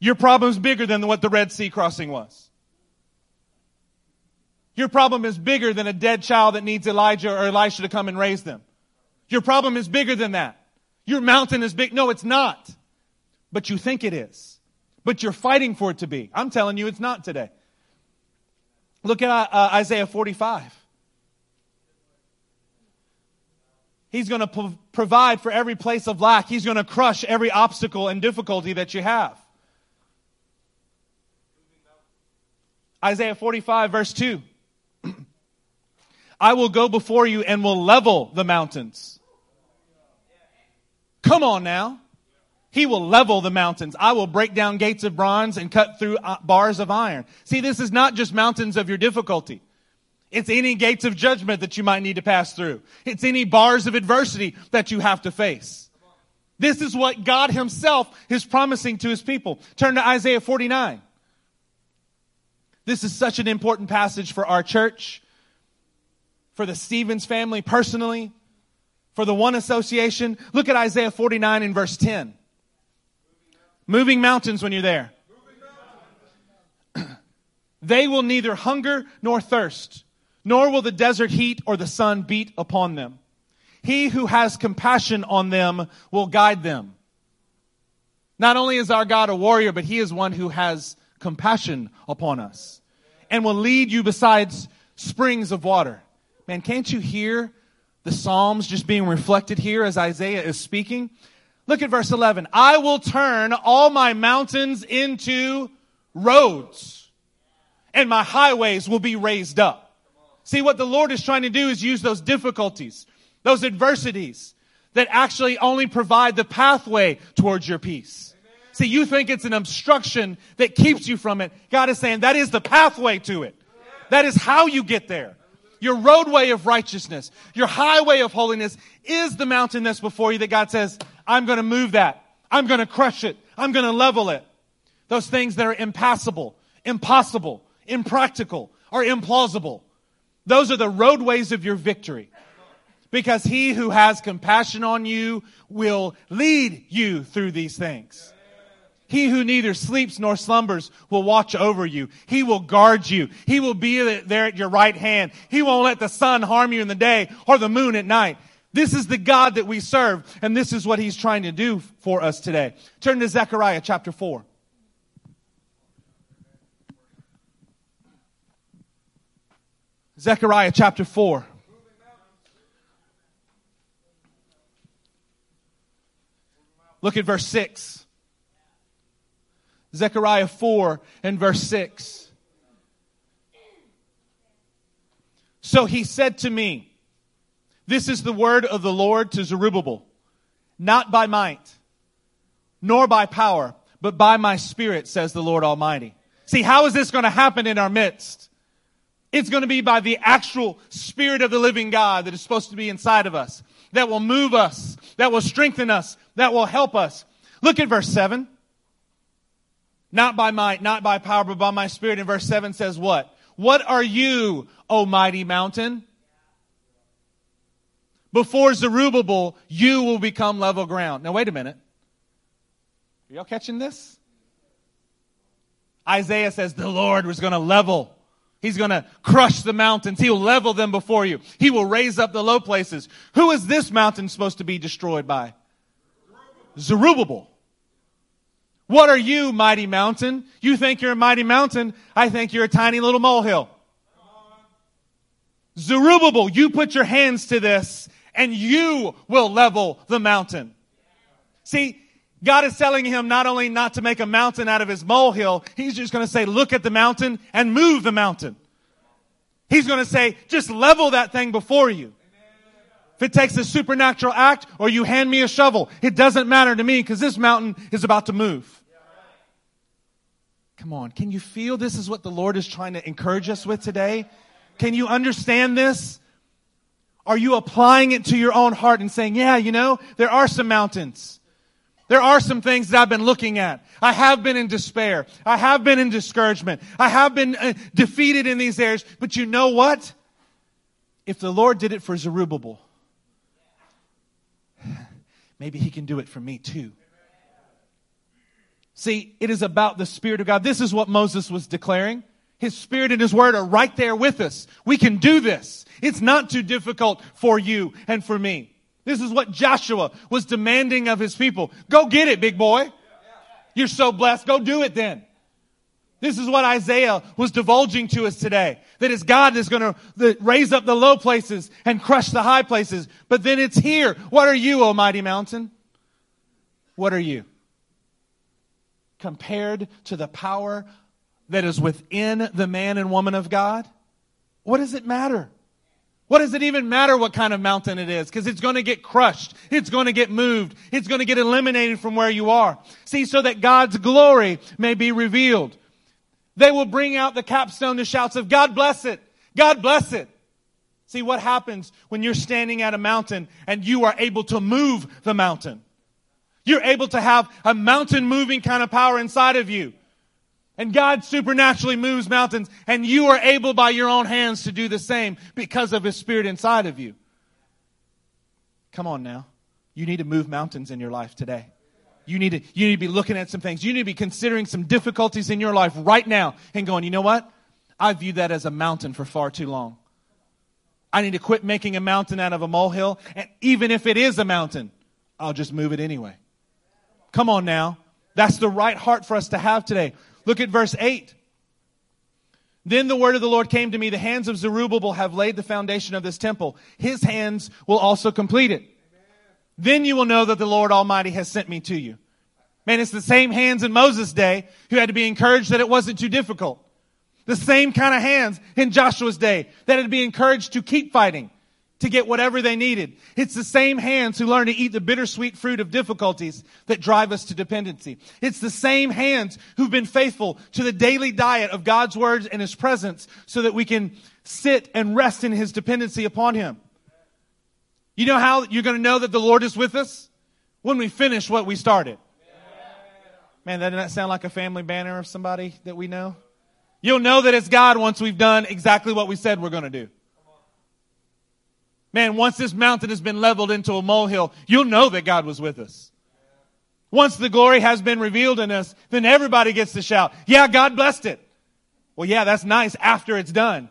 Speaker 1: Your problem's bigger than what the Red Sea crossing was. Your problem is bigger than a dead child that needs Elijah or Elisha to come and raise them. Your problem is bigger than that. Your mountain is big. No, it's not. But you think it is. But you're fighting for it to be. I'm telling you it's not today. Look at uh, Isaiah 45. He's going to po- provide for every place of lack. He's going to crush every obstacle and difficulty that you have. Isaiah 45, verse 2. I will go before you and will level the mountains. Come on now. He will level the mountains. I will break down gates of bronze and cut through uh, bars of iron. See, this is not just mountains of your difficulty. It's any gates of judgment that you might need to pass through. It's any bars of adversity that you have to face. This is what God himself is promising to his people. Turn to Isaiah 49. This is such an important passage for our church, for the Stevens family personally, for the One Association. Look at Isaiah 49 in verse 10. Moving mountains when you're there. they will neither hunger nor thirst, nor will the desert heat or the sun beat upon them. He who has compassion on them will guide them. Not only is our God a warrior, but he is one who has compassion upon us and will lead you besides springs of water. Man, can't you hear the Psalms just being reflected here as Isaiah is speaking? Look at verse 11. I will turn all my mountains into roads and my highways will be raised up. See, what the Lord is trying to do is use those difficulties, those adversities that actually only provide the pathway towards your peace. See, you think it's an obstruction that keeps you from it. God is saying that is the pathway to it. That is how you get there. Your roadway of righteousness, your highway of holiness is the mountain that's before you that God says, I'm going to move that. I'm going to crush it. I'm going to level it. Those things that are impassable, impossible, impractical, or implausible. Those are the roadways of your victory. Because he who has compassion on you will lead you through these things. He who neither sleeps nor slumbers will watch over you. He will guard you. He will be there at your right hand. He won't let the sun harm you in the day or the moon at night. This is the God that we serve, and this is what he's trying to do for us today. Turn to Zechariah chapter 4. Zechariah chapter 4. Look at verse 6. Zechariah 4 and verse 6. So he said to me, this is the word of the Lord to Zerubbabel. Not by might, nor by power, but by my spirit, says the Lord Almighty. See, how is this going to happen in our midst? It's going to be by the actual spirit of the living God that is supposed to be inside of us, that will move us, that will strengthen us, that will help us. Look at verse 7. Not by might, not by power, but by my spirit. And verse 7 says what? What are you, O mighty mountain? before Zerubbabel, you will become level ground. Now, wait a minute. Are y'all catching this? Isaiah says the Lord was going to level. He's going to crush the mountains. He'll level them before you. He will raise up the low places. Who is this mountain supposed to be destroyed by? Zerubbabel. What are you, mighty mountain? You think you're a mighty mountain. I think you're a tiny little molehill. Zerubbabel, you put your hands to this and you will level the mountain. See, God is telling him not only not to make a mountain out of his molehill, he's just going to say, look at the mountain and move the mountain. He's going to say, just level that thing before you. If it takes a supernatural act or you hand me a shovel, it doesn't matter to me because this mountain is about to move. Come on. Can you feel this is what the Lord is trying to encourage us with today? Can you understand this? Are you applying it to your own heart and saying, yeah, you know, there are some mountains. There are some things that I've been looking at. I have been in despair. I have been in discouragement. I have been uh, defeated in these areas. But you know what? If the Lord did it for Zerubbabel, maybe he can do it for me too. See, it is about the Spirit of God. This is what Moses was declaring. His Spirit and His Word are right there with us. We can do this. It's not too difficult for you and for me. This is what Joshua was demanding of his people. Go get it, big boy. You're so blessed. Go do it then. This is what Isaiah was divulging to us today. That it's God that's going to raise up the low places and crush the high places. But then it's here. What are you, O mighty mountain? What are you? Compared to the power that is within the man and woman of God, what does it matter? What does it even matter what kind of mountain it is? Because it's going to get crushed. It's going to get moved. It's going to get eliminated from where you are. See, so that God's glory may be revealed. They will bring out the capstone to shouts of God bless it. God bless it. See what happens when you're standing at a mountain and you are able to move the mountain. You're able to have a mountain moving kind of power inside of you. And God supernaturally moves mountains, and you are able by your own hands to do the same because of His Spirit inside of you. Come on now. You need to move mountains in your life today. You need to, you need to be looking at some things. You need to be considering some difficulties in your life right now and going, you know what? I viewed that as a mountain for far too long. I need to quit making a mountain out of a molehill. And even if it is a mountain, I'll just move it anyway. Come on now. That's the right heart for us to have today. Look at verse 8. Then the word of the Lord came to me. The hands of Zerubbabel have laid the foundation of this temple. His hands will also complete it. Then you will know that the Lord Almighty has sent me to you. Man, it's the same hands in Moses' day who had to be encouraged that it wasn't too difficult. The same kind of hands in Joshua's day that had to be encouraged to keep fighting, to get whatever they needed. It's the same hands who learn to eat the bittersweet fruit of difficulties that drive us to dependency. It's the same hands who've been faithful to the daily diet of God's words and His presence so that we can sit and rest in His dependency upon Him. You know how you're going to know that the Lord is with us? When we finish what we started. Man, that doesn't sound like a family banner of somebody that we know? You'll know that it's God once we've done exactly what we said we're going to do. Man, once this mountain has been leveled into a molehill, you'll know that God was with us. Once the glory has been revealed in us, then everybody gets to shout, yeah, God blessed it. Well, yeah, that's nice after it's done.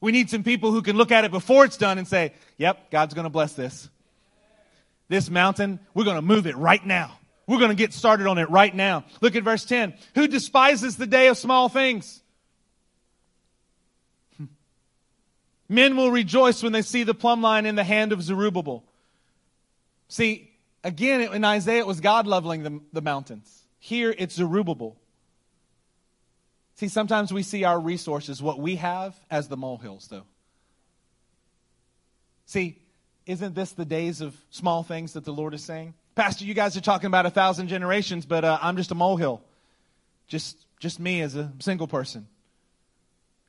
Speaker 1: We need some people who can look at it before it's done and say, yep, God's going to bless this. This mountain, we're going to move it right now. We're going to get started on it right now. Look at verse 10. Who despises the day of small things? Men will rejoice when they see the plumb line in the hand of Zerubbabel. See, again, in Isaiah, it was God leveling the, the mountains. Here, it's Zerubbabel. See, sometimes we see our resources, what we have, as the molehills, though. See, isn't this the days of small things that the Lord is saying? Pastor, you guys are talking about a thousand generations, but uh, I'm just a molehill. Just, just me as a single person.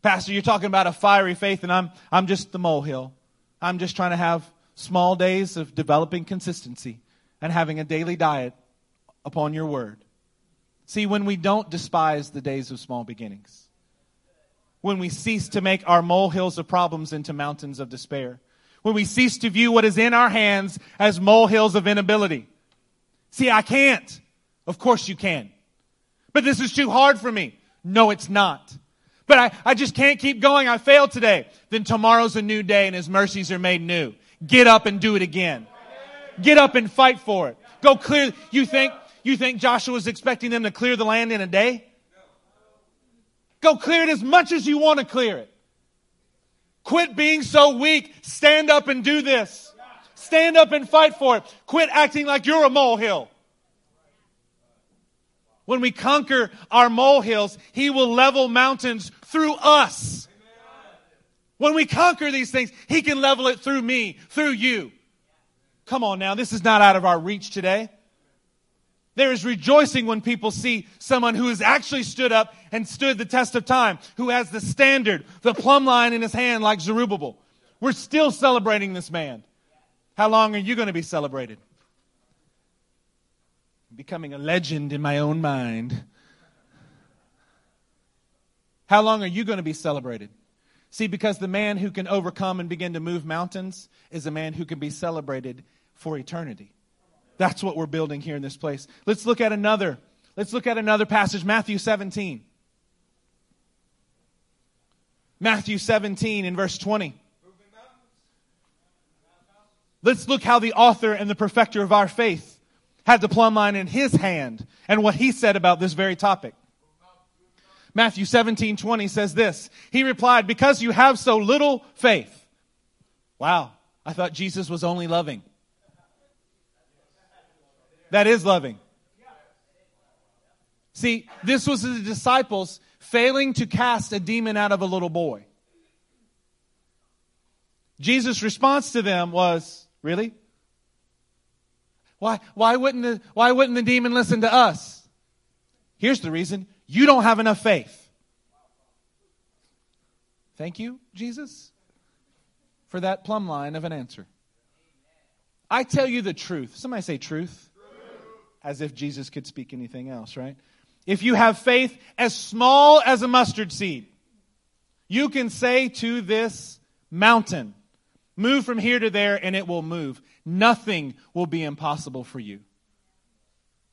Speaker 1: Pastor, you're talking about a fiery faith, and I'm, I'm just the molehill. I'm just trying to have small days of developing consistency and having a daily diet upon your word. See, when we don't despise the days of small beginnings, when we cease to make our molehills of problems into mountains of despair, when we cease to view what is in our hands as molehills of inability. See, I can't. Of course you can. But this is too hard for me. No, it's not. But I, I just can't keep going. I failed today. Then tomorrow's a new day and his mercies are made new. Get up and do it again. Get up and fight for it. Go clear. You think, you think Joshua was expecting them to clear the land in a day? Go clear it as much as you want to clear it. Quit being so weak. Stand up and do this. Stand up and fight for it. Quit acting like you're a molehill. When we conquer our molehills, He will level mountains through us. When we conquer these things, He can level it through me, through you. Come on now, this is not out of our reach today. There is rejoicing when people see someone who has actually stood up and stood the test of time, who has the standard, the plumb line in his hand like Zerubbabel. We're still celebrating this man. How long are you going to be celebrated? Becoming a legend in my own mind. How long are you going to be celebrated? See, because the man who can overcome and begin to move mountains is a man who can be celebrated for eternity. That's what we're building here in this place. Let's look at another. Let's look at another passage, Matthew 17. Matthew 17 in verse 20. Let's look how the author and the perfecter of our faith had the plumb line in his hand and what he said about this very topic. Matthew 17, 20 says this. He replied, because you have so little faith. Wow. I thought Jesus was only loving. That is loving. See, this was the disciples failing to cast a demon out of a little boy. Jesus' response to them was, Really? Why, why, wouldn't the, why wouldn't the demon listen to us? Here's the reason you don't have enough faith. Thank you, Jesus, for that plumb line of an answer. I tell you the truth. Somebody say truth as if Jesus could speak anything else, right? If you have faith as small as a mustard seed, you can say to this mountain, move from here to there and it will move. Nothing will be impossible for you.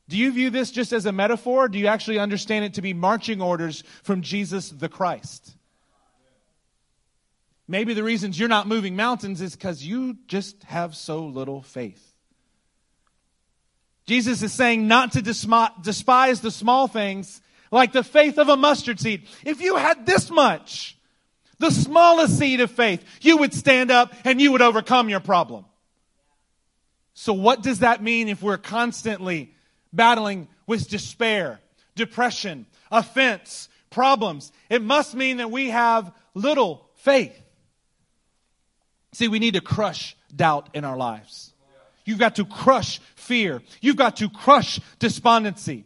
Speaker 1: Do you view this just as a metaphor? do you actually understand it to be marching orders from Jesus the Christ? Maybe the reasons you're not moving mountains is because you just have so little faith. Jesus is saying not to despise the small things like the faith of a mustard seed. If you had this much, the smallest seed of faith, you would stand up and you would overcome your problem. So what does that mean if we're constantly battling with despair, depression, offense, problems? It must mean that we have little faith. See, we need to crush doubt in our lives. You've got to crush fear. You've got to crush despondency.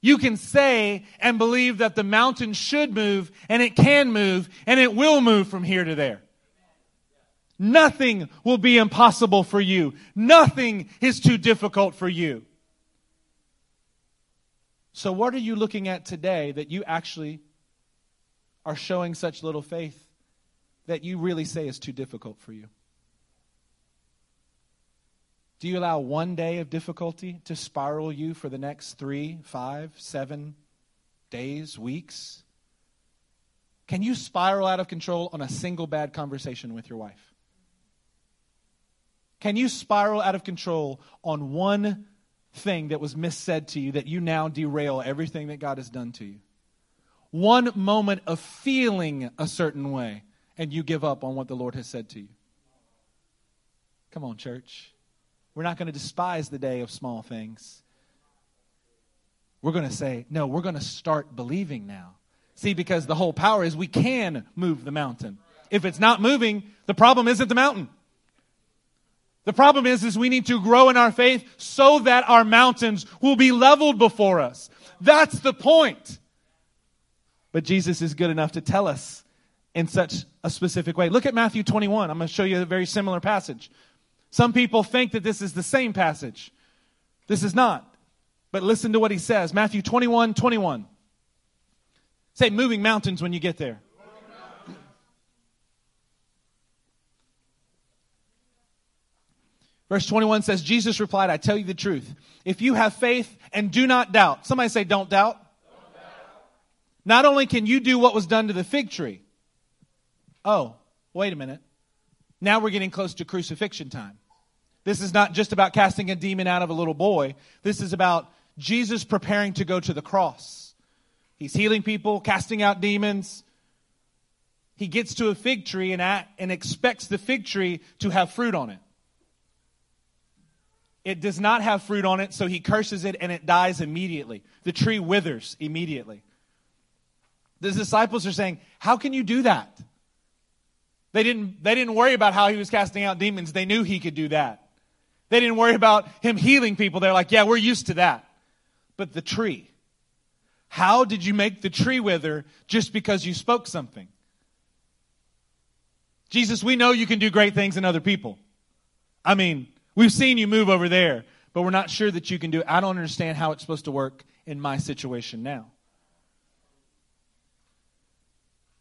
Speaker 1: You can say and believe that the mountain should move and it can move and it will move from here to there. Nothing will be impossible for you. Nothing is too difficult for you. So, what are you looking at today that you actually are showing such little faith that you really say is too difficult for you? Do you allow one day of difficulty to spiral you for the next three, five, seven days, weeks? Can you spiral out of control on a single bad conversation with your wife? Can you spiral out of control on one thing that was missaid to you that you now derail everything that God has done to you? One moment of feeling a certain way and you give up on what the Lord has said to you. Come on, church. We're not going to despise the day of small things. We're going to say, no, we're going to start believing now. See, because the whole power is we can move the mountain. If it's not moving, the problem isn't the mountain. The problem is, is we need to grow in our faith so that our mountains will be leveled before us. That's the point. But Jesus is good enough to tell us in such a specific way. Look at Matthew 21. I'm going to show you a very similar passage. Some people think that this is the same passage. This is not. But listen to what he says Matthew 21 21. Say moving mountains when you get there. Verse 21 says, Jesus replied, I tell you the truth. If you have faith and do not doubt, somebody say, don't doubt. Don't doubt. Not only can you do what was done to the fig tree. Oh, wait a minute. Now we're getting close to crucifixion time. This is not just about casting a demon out of a little boy. This is about Jesus preparing to go to the cross. He's healing people, casting out demons. He gets to a fig tree and, at, and expects the fig tree to have fruit on it. It does not have fruit on it, so he curses it and it dies immediately. The tree withers immediately. The disciples are saying, How can you do that? They didn't, they didn't worry about how he was casting out demons. They knew he could do that. They didn't worry about him healing people. They're like, yeah, we're used to that. But the tree. How did you make the tree wither just because you spoke something? Jesus, we know you can do great things in other people. I mean, we've seen you move over there, but we're not sure that you can do it. I don't understand how it's supposed to work in my situation now.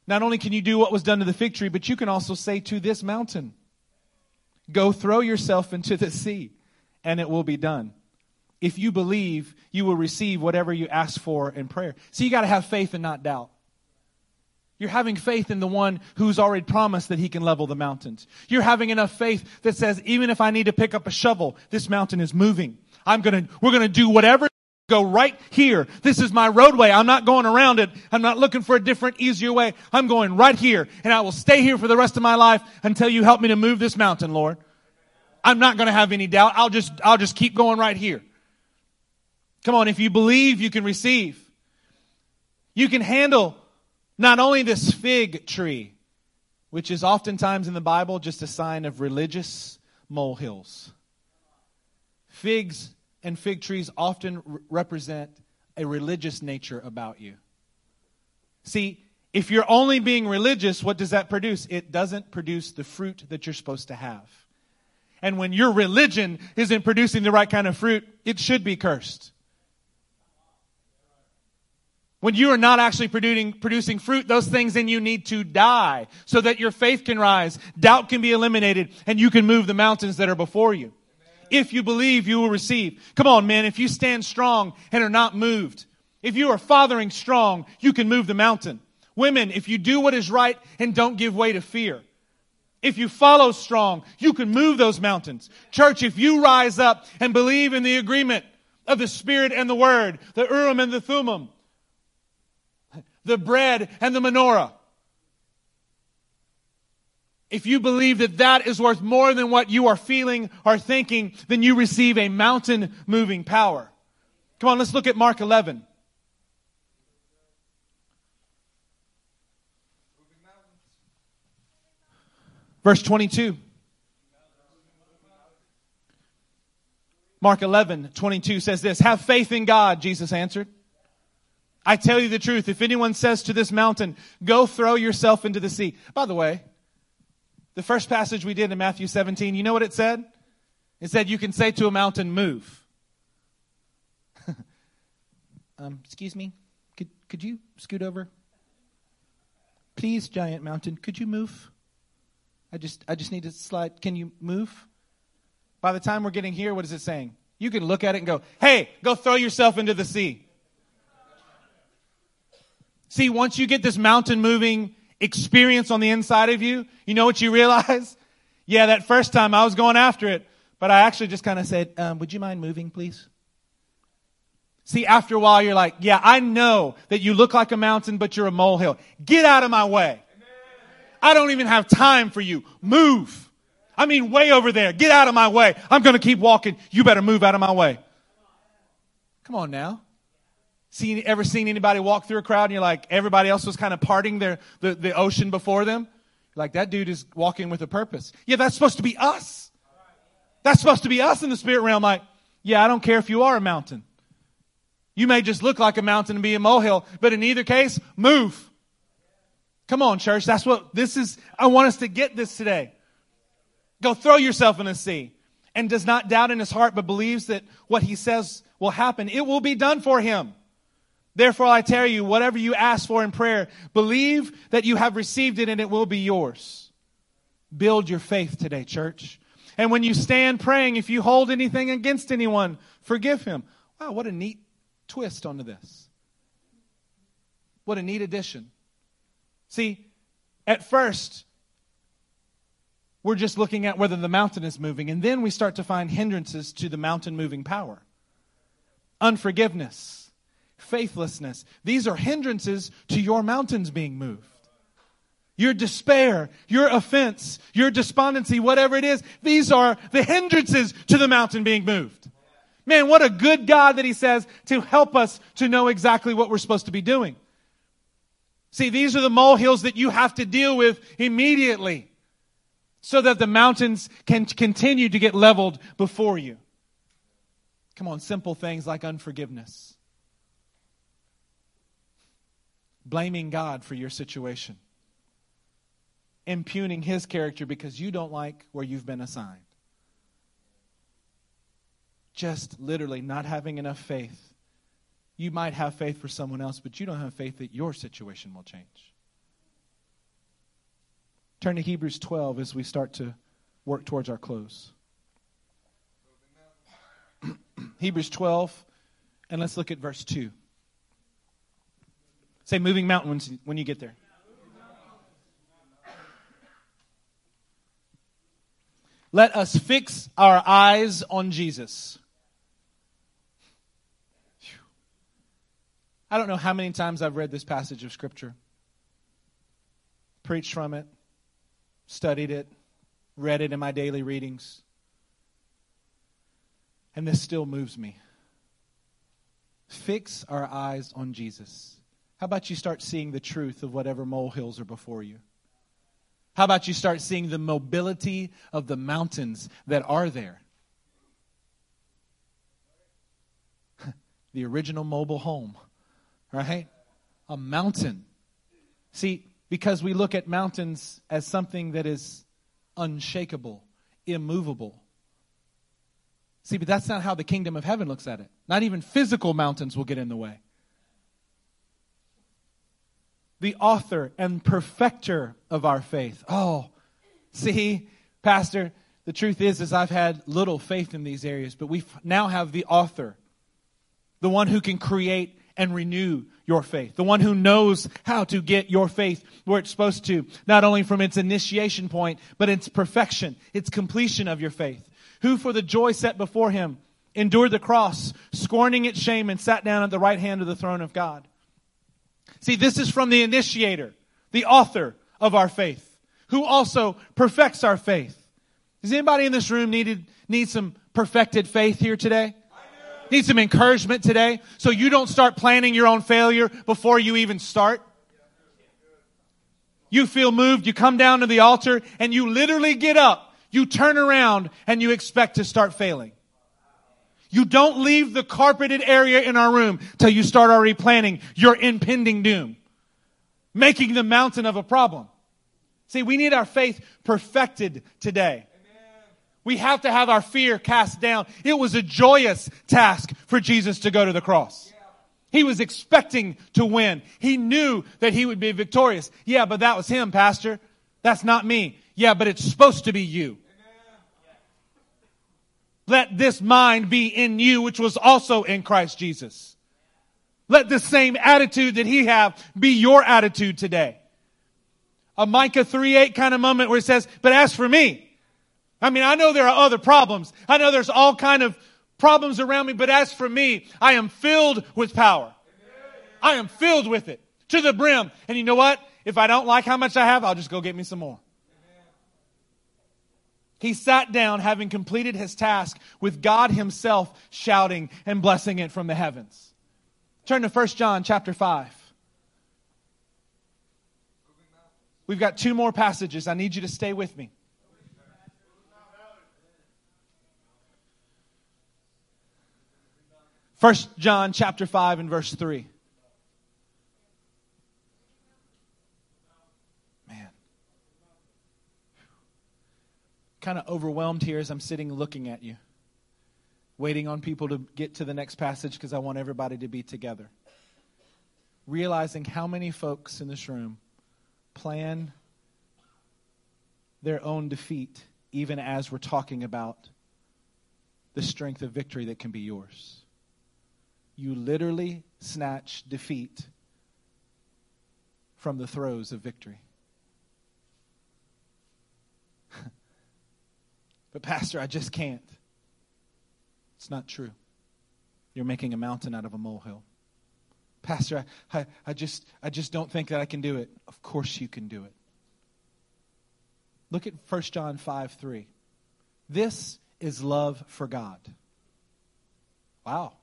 Speaker 1: Not only can you do what was done to the fig tree, but you can also say to this mountain, Go throw yourself into the sea, and it will be done. If you believe, you will receive whatever you ask for in prayer. So you got to have faith and not doubt. You're having faith in the one who's already promised that he can level the mountains. You're having enough faith that says, even if I need to pick up a shovel, this mountain is moving. I'm gonna, we're gonna do whatever go right here. This is my roadway. I'm not going around it. I'm not looking for a different, easier way. I'm going right here and I will stay here for the rest of my life until you help me to move this mountain, Lord. I'm not going to have any doubt. I'll just, I'll just keep going right here. Come on. If you believe, you can receive. You can handle not only this fig tree, which is oftentimes in the Bible just a sign of religious molehills. Figs and fig trees often re- represent a religious nature about you. See, if you're only being religious, what does that produce? It doesn't produce the fruit that you're supposed to have. And when your religion isn't producing the right kind of fruit, it should be cursed. When you are not actually producing, producing fruit, those things in you need to die so that your faith can rise, doubt can be eliminated, and you can move the mountains that are before you. If you believe, you will receive. Come on, men. If you stand strong and are not moved, if you are fathering strong, you can move the mountain. Women, if you do what is right and don't give way to fear. If you follow strong, you can move those mountains. Church, if you rise up and believe in the agreement of the Spirit and the Word, the Urim and the Thummim, the bread and the menorah, if you believe that that is worth more than what you are feeling or thinking, then you receive a mountain moving power. Come on, let's look at Mark 11. Verse 22. Mark 11, 22 says this, have faith in God, Jesus answered. I tell you the truth, if anyone says to this mountain, go throw yourself into the sea. By the way, the first passage we did in Matthew 17, you know what it said? It said you can say to a mountain, move. um, excuse me, could, could you scoot over? Please, giant mountain, could you move? I just, I just need to slide. Can you move? By the time we're getting here, what is it saying? You can look at it and go, hey, go throw yourself into the sea. See, once you get this mountain moving experience on the inside of you, you know what you realize? Yeah, that first time I was going after it, but I actually just kind of said, um, would you mind moving, please? See, after a while, you're like, yeah, I know that you look like a mountain, but you're a molehill. Get out of my way. I don't even have time for you. Move. I mean, way over there. Get out of my way. I'm going to keep walking. You better move out of my way. Come on now. See, ever seen anybody walk through a crowd and you're like, everybody else was kind of parting their, the, the ocean before them? Like, that dude is walking with a purpose. Yeah, that's supposed to be us. That's supposed to be us in the spirit realm. Like, yeah, I don't care if you are a mountain. You may just look like a mountain and be a molehill, but in either case, move. Come on, church. That's what this is. I want us to get this today. Go throw yourself in the sea and does not doubt in his heart, but believes that what he says will happen. It will be done for him. Therefore, I tell you, whatever you ask for in prayer, believe that you have received it and it will be yours. Build your faith today, church. And when you stand praying, if you hold anything against anyone, forgive him. Wow, what a neat twist onto this. What a neat addition. See, at first, we're just looking at whether the mountain is moving, and then we start to find hindrances to the mountain moving power. Unforgiveness, faithlessness. These are hindrances to your mountains being moved. Your despair, your offense, your despondency, whatever it is, these are the hindrances to the mountain being moved. Man, what a good God that He says to help us to know exactly what we're supposed to be doing. See, these are the molehills that you have to deal with immediately so that the mountains can continue to get leveled before you. Come on, simple things like unforgiveness, blaming God for your situation, impugning His character because you don't like where you've been assigned. Just literally not having enough faith you might have faith for someone else, but you don't have faith that your situation will change. Turn to Hebrews 12 as we start to work towards our close. Hebrews 12, and let's look at verse 2. Say moving mountains when you get there. Let us fix our eyes on Jesus I don't know how many times I've read this passage of Scripture, preached from it, studied it, read it in my daily readings. And this still moves me. Fix our eyes on Jesus. How about you start seeing the truth of whatever molehills are before you? How about you start seeing the mobility of the mountains that are there? the original mobile home right? A mountain. See, because we look at mountains as something that is unshakable, immovable. See, but that's not how the kingdom of heaven looks at it. Not even physical mountains will get in the way. The author and perfecter of our faith. Oh, see, Pastor, The truth is, is I've had little faith in these areas, but we now have the author, the one who can create and renew your faith, the one who knows how to get your faith where it's supposed to, not only from its initiation point, but its perfection, its completion of your faith. Who for the joy set before him endured the cross, scorning its shame, and sat down at the right hand of the throne of God. See, this is from the initiator, the author of our faith, who also perfects our faith. Does anybody in this room need, need some perfected faith here today? Need some encouragement today so you don't start planning your own failure before you even start? You feel moved, you come down to the altar, and you literally get up, you turn around, and you expect to start failing. You don't leave the carpeted area in our room till you start already planning your impending doom, making the mountain of a problem. See, we need our faith perfected today. We have to have our fear cast down. It was a joyous task for Jesus to go to the cross. He was expecting to win. He knew that he would be victorious. Yeah, but that was him, Pastor. That's not me. Yeah, but it's supposed to be you. Let this mind be in you, which was also in Christ Jesus. Let the same attitude that he have be your attitude today. A Micah 3 8 kind of moment where he says, but as for me, I mean, I know there are other problems. I know there's all kind of problems around me, but as for me, I am filled with power. I am filled with it to the brim. And you know what? If I don't like how much I have, I'll just go get me some more. He sat down having completed his task with God himself shouting and blessing it from the heavens. Turn to 1 John chapter 5. We've got two more passages. I need you to stay with me. First John chapter 5 and verse 3. Kind of overwhelmed here as I'm sitting looking at you. Waiting on people to get to the next passage because I want everybody to be together. Realizing how many folks in this room plan their own defeat even as we're talking about the strength of victory that can be yours you literally snatch defeat from the throes of victory. But, Pastor, I just can't. It's not true. You're making a mountain out of a molehill. Pastor, I, I, I, just, I just don't think that I can do it. Of course you can do it. Look at 1 John 5 3. This is love for God. Wow.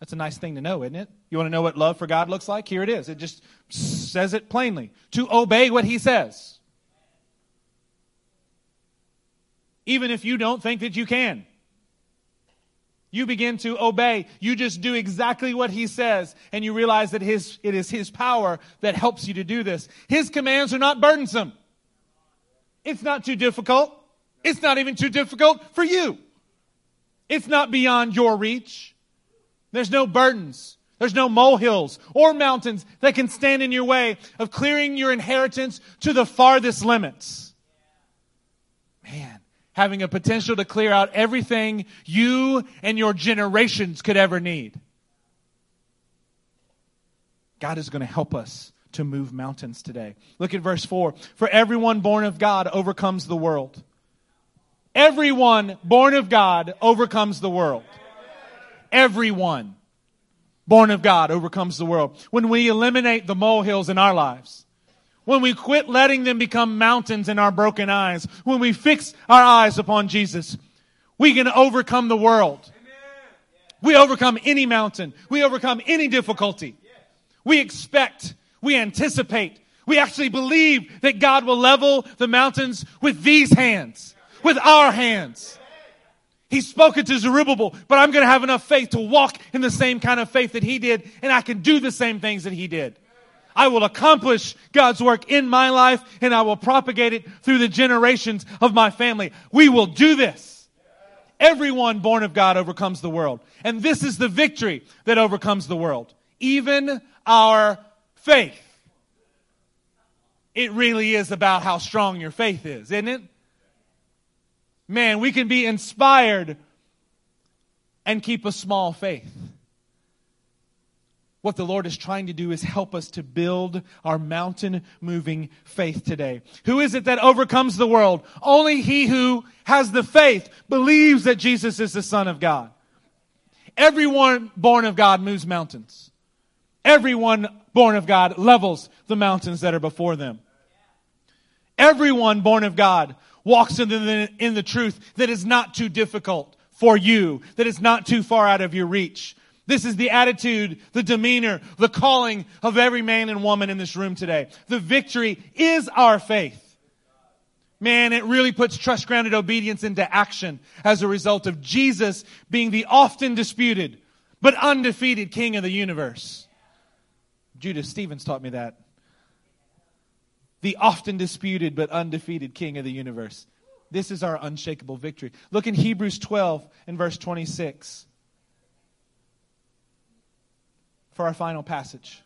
Speaker 1: That's a nice thing to know, isn't it? You want to know what love for God looks like? Here it is. It just says it plainly to obey what He says. Even if you don't think that you can. You begin to obey. You just do exactly what he says, and you realize that his, it is his power that helps you to do this. His commands are not burdensome. It's not too difficult. It's not even too difficult for you. It's not beyond your reach. There's no burdens. There's no molehills or mountains that can stand in your way of clearing your inheritance to the farthest limits. Man, having a potential to clear out everything you and your generations could ever need. God is going to help us to move mountains today. Look at verse 4. For everyone born of God overcomes the world. Everyone born of God overcomes the world everyone born of God overcomes the world. When we eliminate the molehills in our lives, when we quit letting them become mountains in our broken eyes, when we fix our eyes upon Jesus, we can overcome the world. We overcome any mountain. We overcome any difficulty. We expect, we anticipate, we actually believe that God will level the mountains with these hands, with our hands. He's spoken to Zerubbabel, but I'm going to have enough faith to walk in the same kind of faith that he did, and I can do the same things that he did. I will accomplish God's work in my life, and I will propagate it through the generations of my family. We will do this. Everyone born of God overcomes the world. And this is the victory that overcomes the world. Even our faith. It really is about how strong your faith is, isn't it? Man, we can be inspired and keep a small faith. What the Lord is trying to do is help us to build our mountain moving faith today. Who is it that overcomes the world? Only he who has the faith, believes that Jesus is the Son of God. Everyone born of God moves mountains. Everyone born of God levels the mountains that are before them. Everyone born of God walks in the, in the truth that is not too difficult for you, that is not too far out of your reach. This is the attitude, the demeanor, the calling of every man and woman in this room today. The victory is our faith. Man, it really puts trust grounded obedience into action as a result of Jesus being the often disputed but undefeated king of the universe. Judas Stevens taught me that. The often disputed but undefeated king of the universe. This is our unshakable victory. Look in Hebrews 12 and verse 26. For our final passage.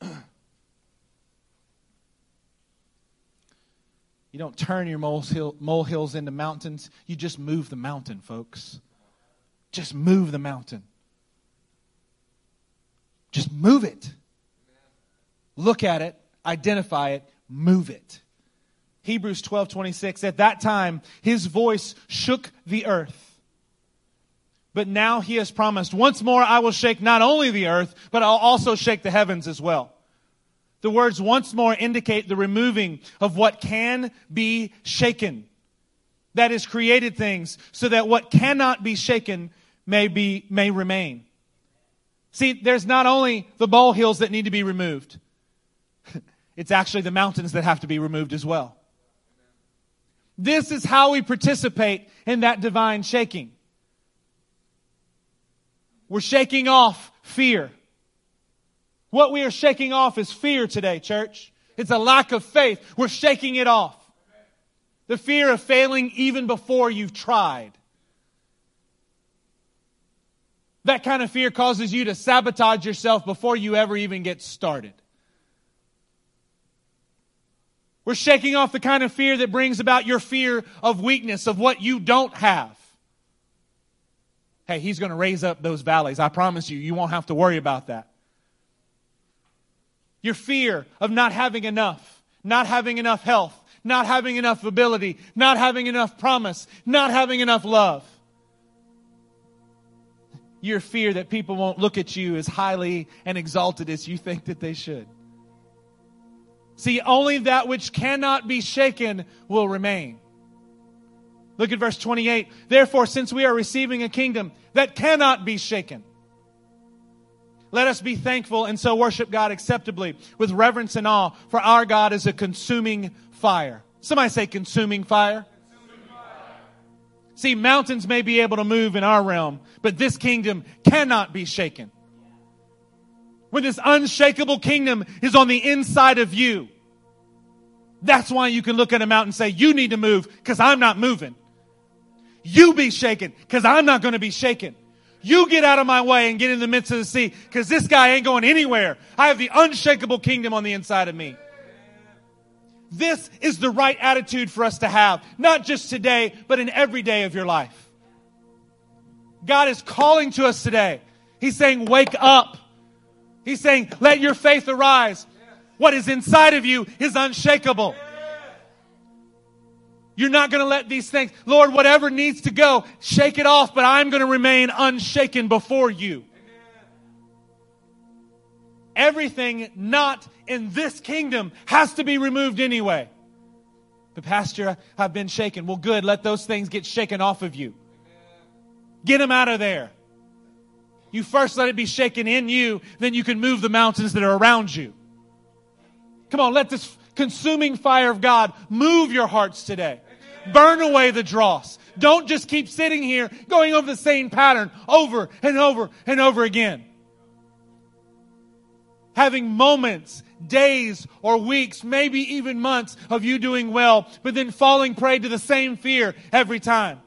Speaker 1: You don't turn your molehills into mountains. You just move the mountain, folks. Just move the mountain. Just move it. Look at it, identify it, move it. Hebrews 12 26. At that time, his voice shook the earth but now he has promised, once more I will shake not only the earth, but I'll also shake the heavens as well. The words once more indicate the removing of what can be shaken. That is created things so that what cannot be shaken may be, may remain. See, there's not only the molehills that need to be removed. It's actually the mountains that have to be removed as well. This is how we participate in that divine shaking. We're shaking off fear. What we are shaking off is fear today, church. It's a lack of faith. We're shaking it off. The fear of failing even before you've tried. That kind of fear causes you to sabotage yourself before you ever even get started. We're shaking off the kind of fear that brings about your fear of weakness, of what you don't have hey, he's going to raise up those valleys. I promise you, you won't have to worry about that. Your fear of not having enough, not having enough health, not having enough ability, not having enough promise, not having enough love. Your fear that people won't look at you as highly and exalted as you think that they should. See, only that which cannot be shaken will remain. Look at verse 28. Therefore, since we are receiving a kingdom that cannot be shaken, let us be thankful and so worship God acceptably with reverence and awe, for our God is a consuming fire. Somebody say consuming fire. See, mountains may be able to move in our realm, but this kingdom cannot be shaken. When this unshakable kingdom is on the inside of you, that's why you can look at a mountain and say, You need to move because I'm not moving. You be shaken because I'm not going to be shaken. You get out of my way and get in the midst of the sea because this guy ain't going anywhere. I have the unshakable kingdom on the inside of me. This is the right attitude for us to have, not just today, but in every day of your life. God is calling to us today. He's saying, wake up. He's saying, let your faith arise. What is inside of you is unshakable. You're not going to let these things, Lord, whatever needs to go, shake it off, but I'm going to remain unshaken before you. Everything not in this kingdom has to be removed anyway. But, Pastor, I've been shaken. Well, good. Let those things get shaken off of you. Get them out of there. You first let it be shaken in you, then you can move the mountains that are around you. Come on, let this consuming fire of God move your hearts today. Burn away the dross. Don't just keep sitting here going over the same pattern over and over and over again. Having moments, days, or weeks, maybe even months of you doing well, but then falling prey to the same fear every time.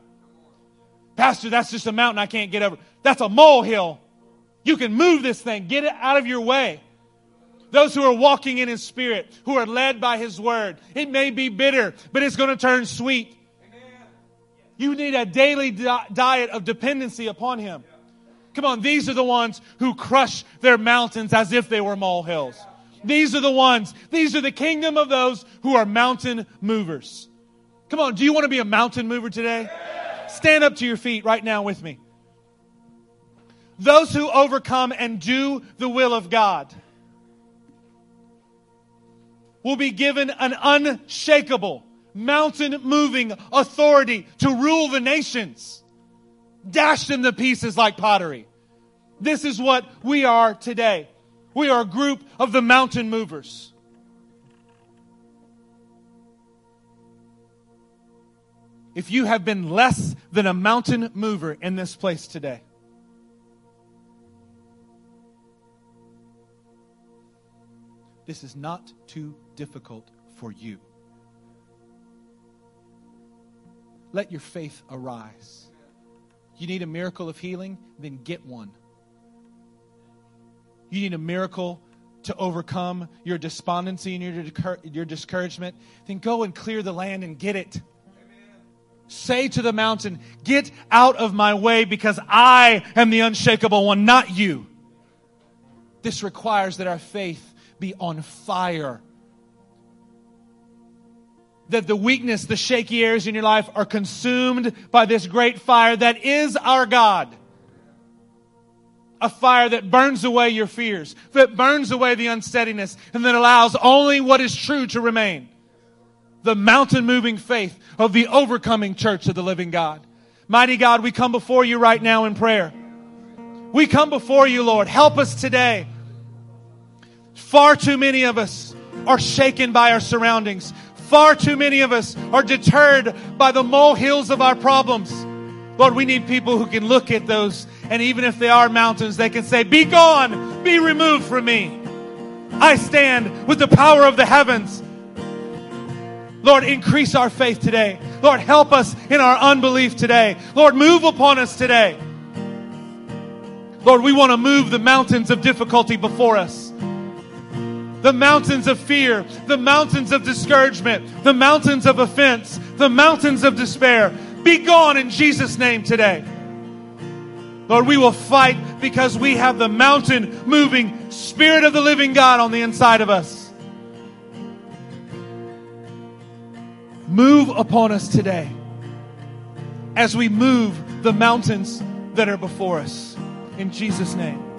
Speaker 1: Pastor, that's just a mountain I can't get over. That's a molehill. You can move this thing, get it out of your way. Those who are walking in His Spirit, who are led by His Word. It may be bitter, but it's going to turn sweet. You need a daily di- diet of dependency upon Him. Come on, these are the ones who crush their mountains as if they were molehills. These are the ones, these are the kingdom of those who are mountain movers. Come on, do you want to be a mountain mover today? Stand up to your feet right now with me. Those who overcome and do the will of God will be given an unshakable, mountain moving authority to rule the nations, dash them to pieces like pottery. This is what we are today. We are a group of the mountain movers. If you have been less than a mountain mover in this place today, this is not too difficult for you. Let your faith arise. You need a miracle of healing? Then get one. You need a miracle to overcome your despondency and your, your discouragement? Then go and clear the land and get it. Say to the mountain, Get out of my way because I am the unshakable one, not you. This requires that our faith be on fire. That the weakness, the shaky areas in your life are consumed by this great fire that is our God. A fire that burns away your fears, that burns away the unsteadiness, and that allows only what is true to remain. The mountain moving faith of the overcoming church of the living God. Mighty God, we come before you right now in prayer. We come before you, Lord. Help us today. Far too many of us are shaken by our surroundings. Far too many of us are deterred by the molehills of our problems. Lord, we need people who can look at those, and even if they are mountains, they can say, Be gone, be removed from me. I stand with the power of the heavens. Lord, increase our faith today. Lord, help us in our unbelief today. Lord, move upon us today. Lord, we want to move the mountains of difficulty before us the mountains of fear, the mountains of discouragement, the mountains of offense, the mountains of despair. Be gone in Jesus' name today. Lord, we will fight because we have the mountain moving Spirit of the living God on the inside of us. Move upon us today as we move the mountains that are before us. In Jesus' name.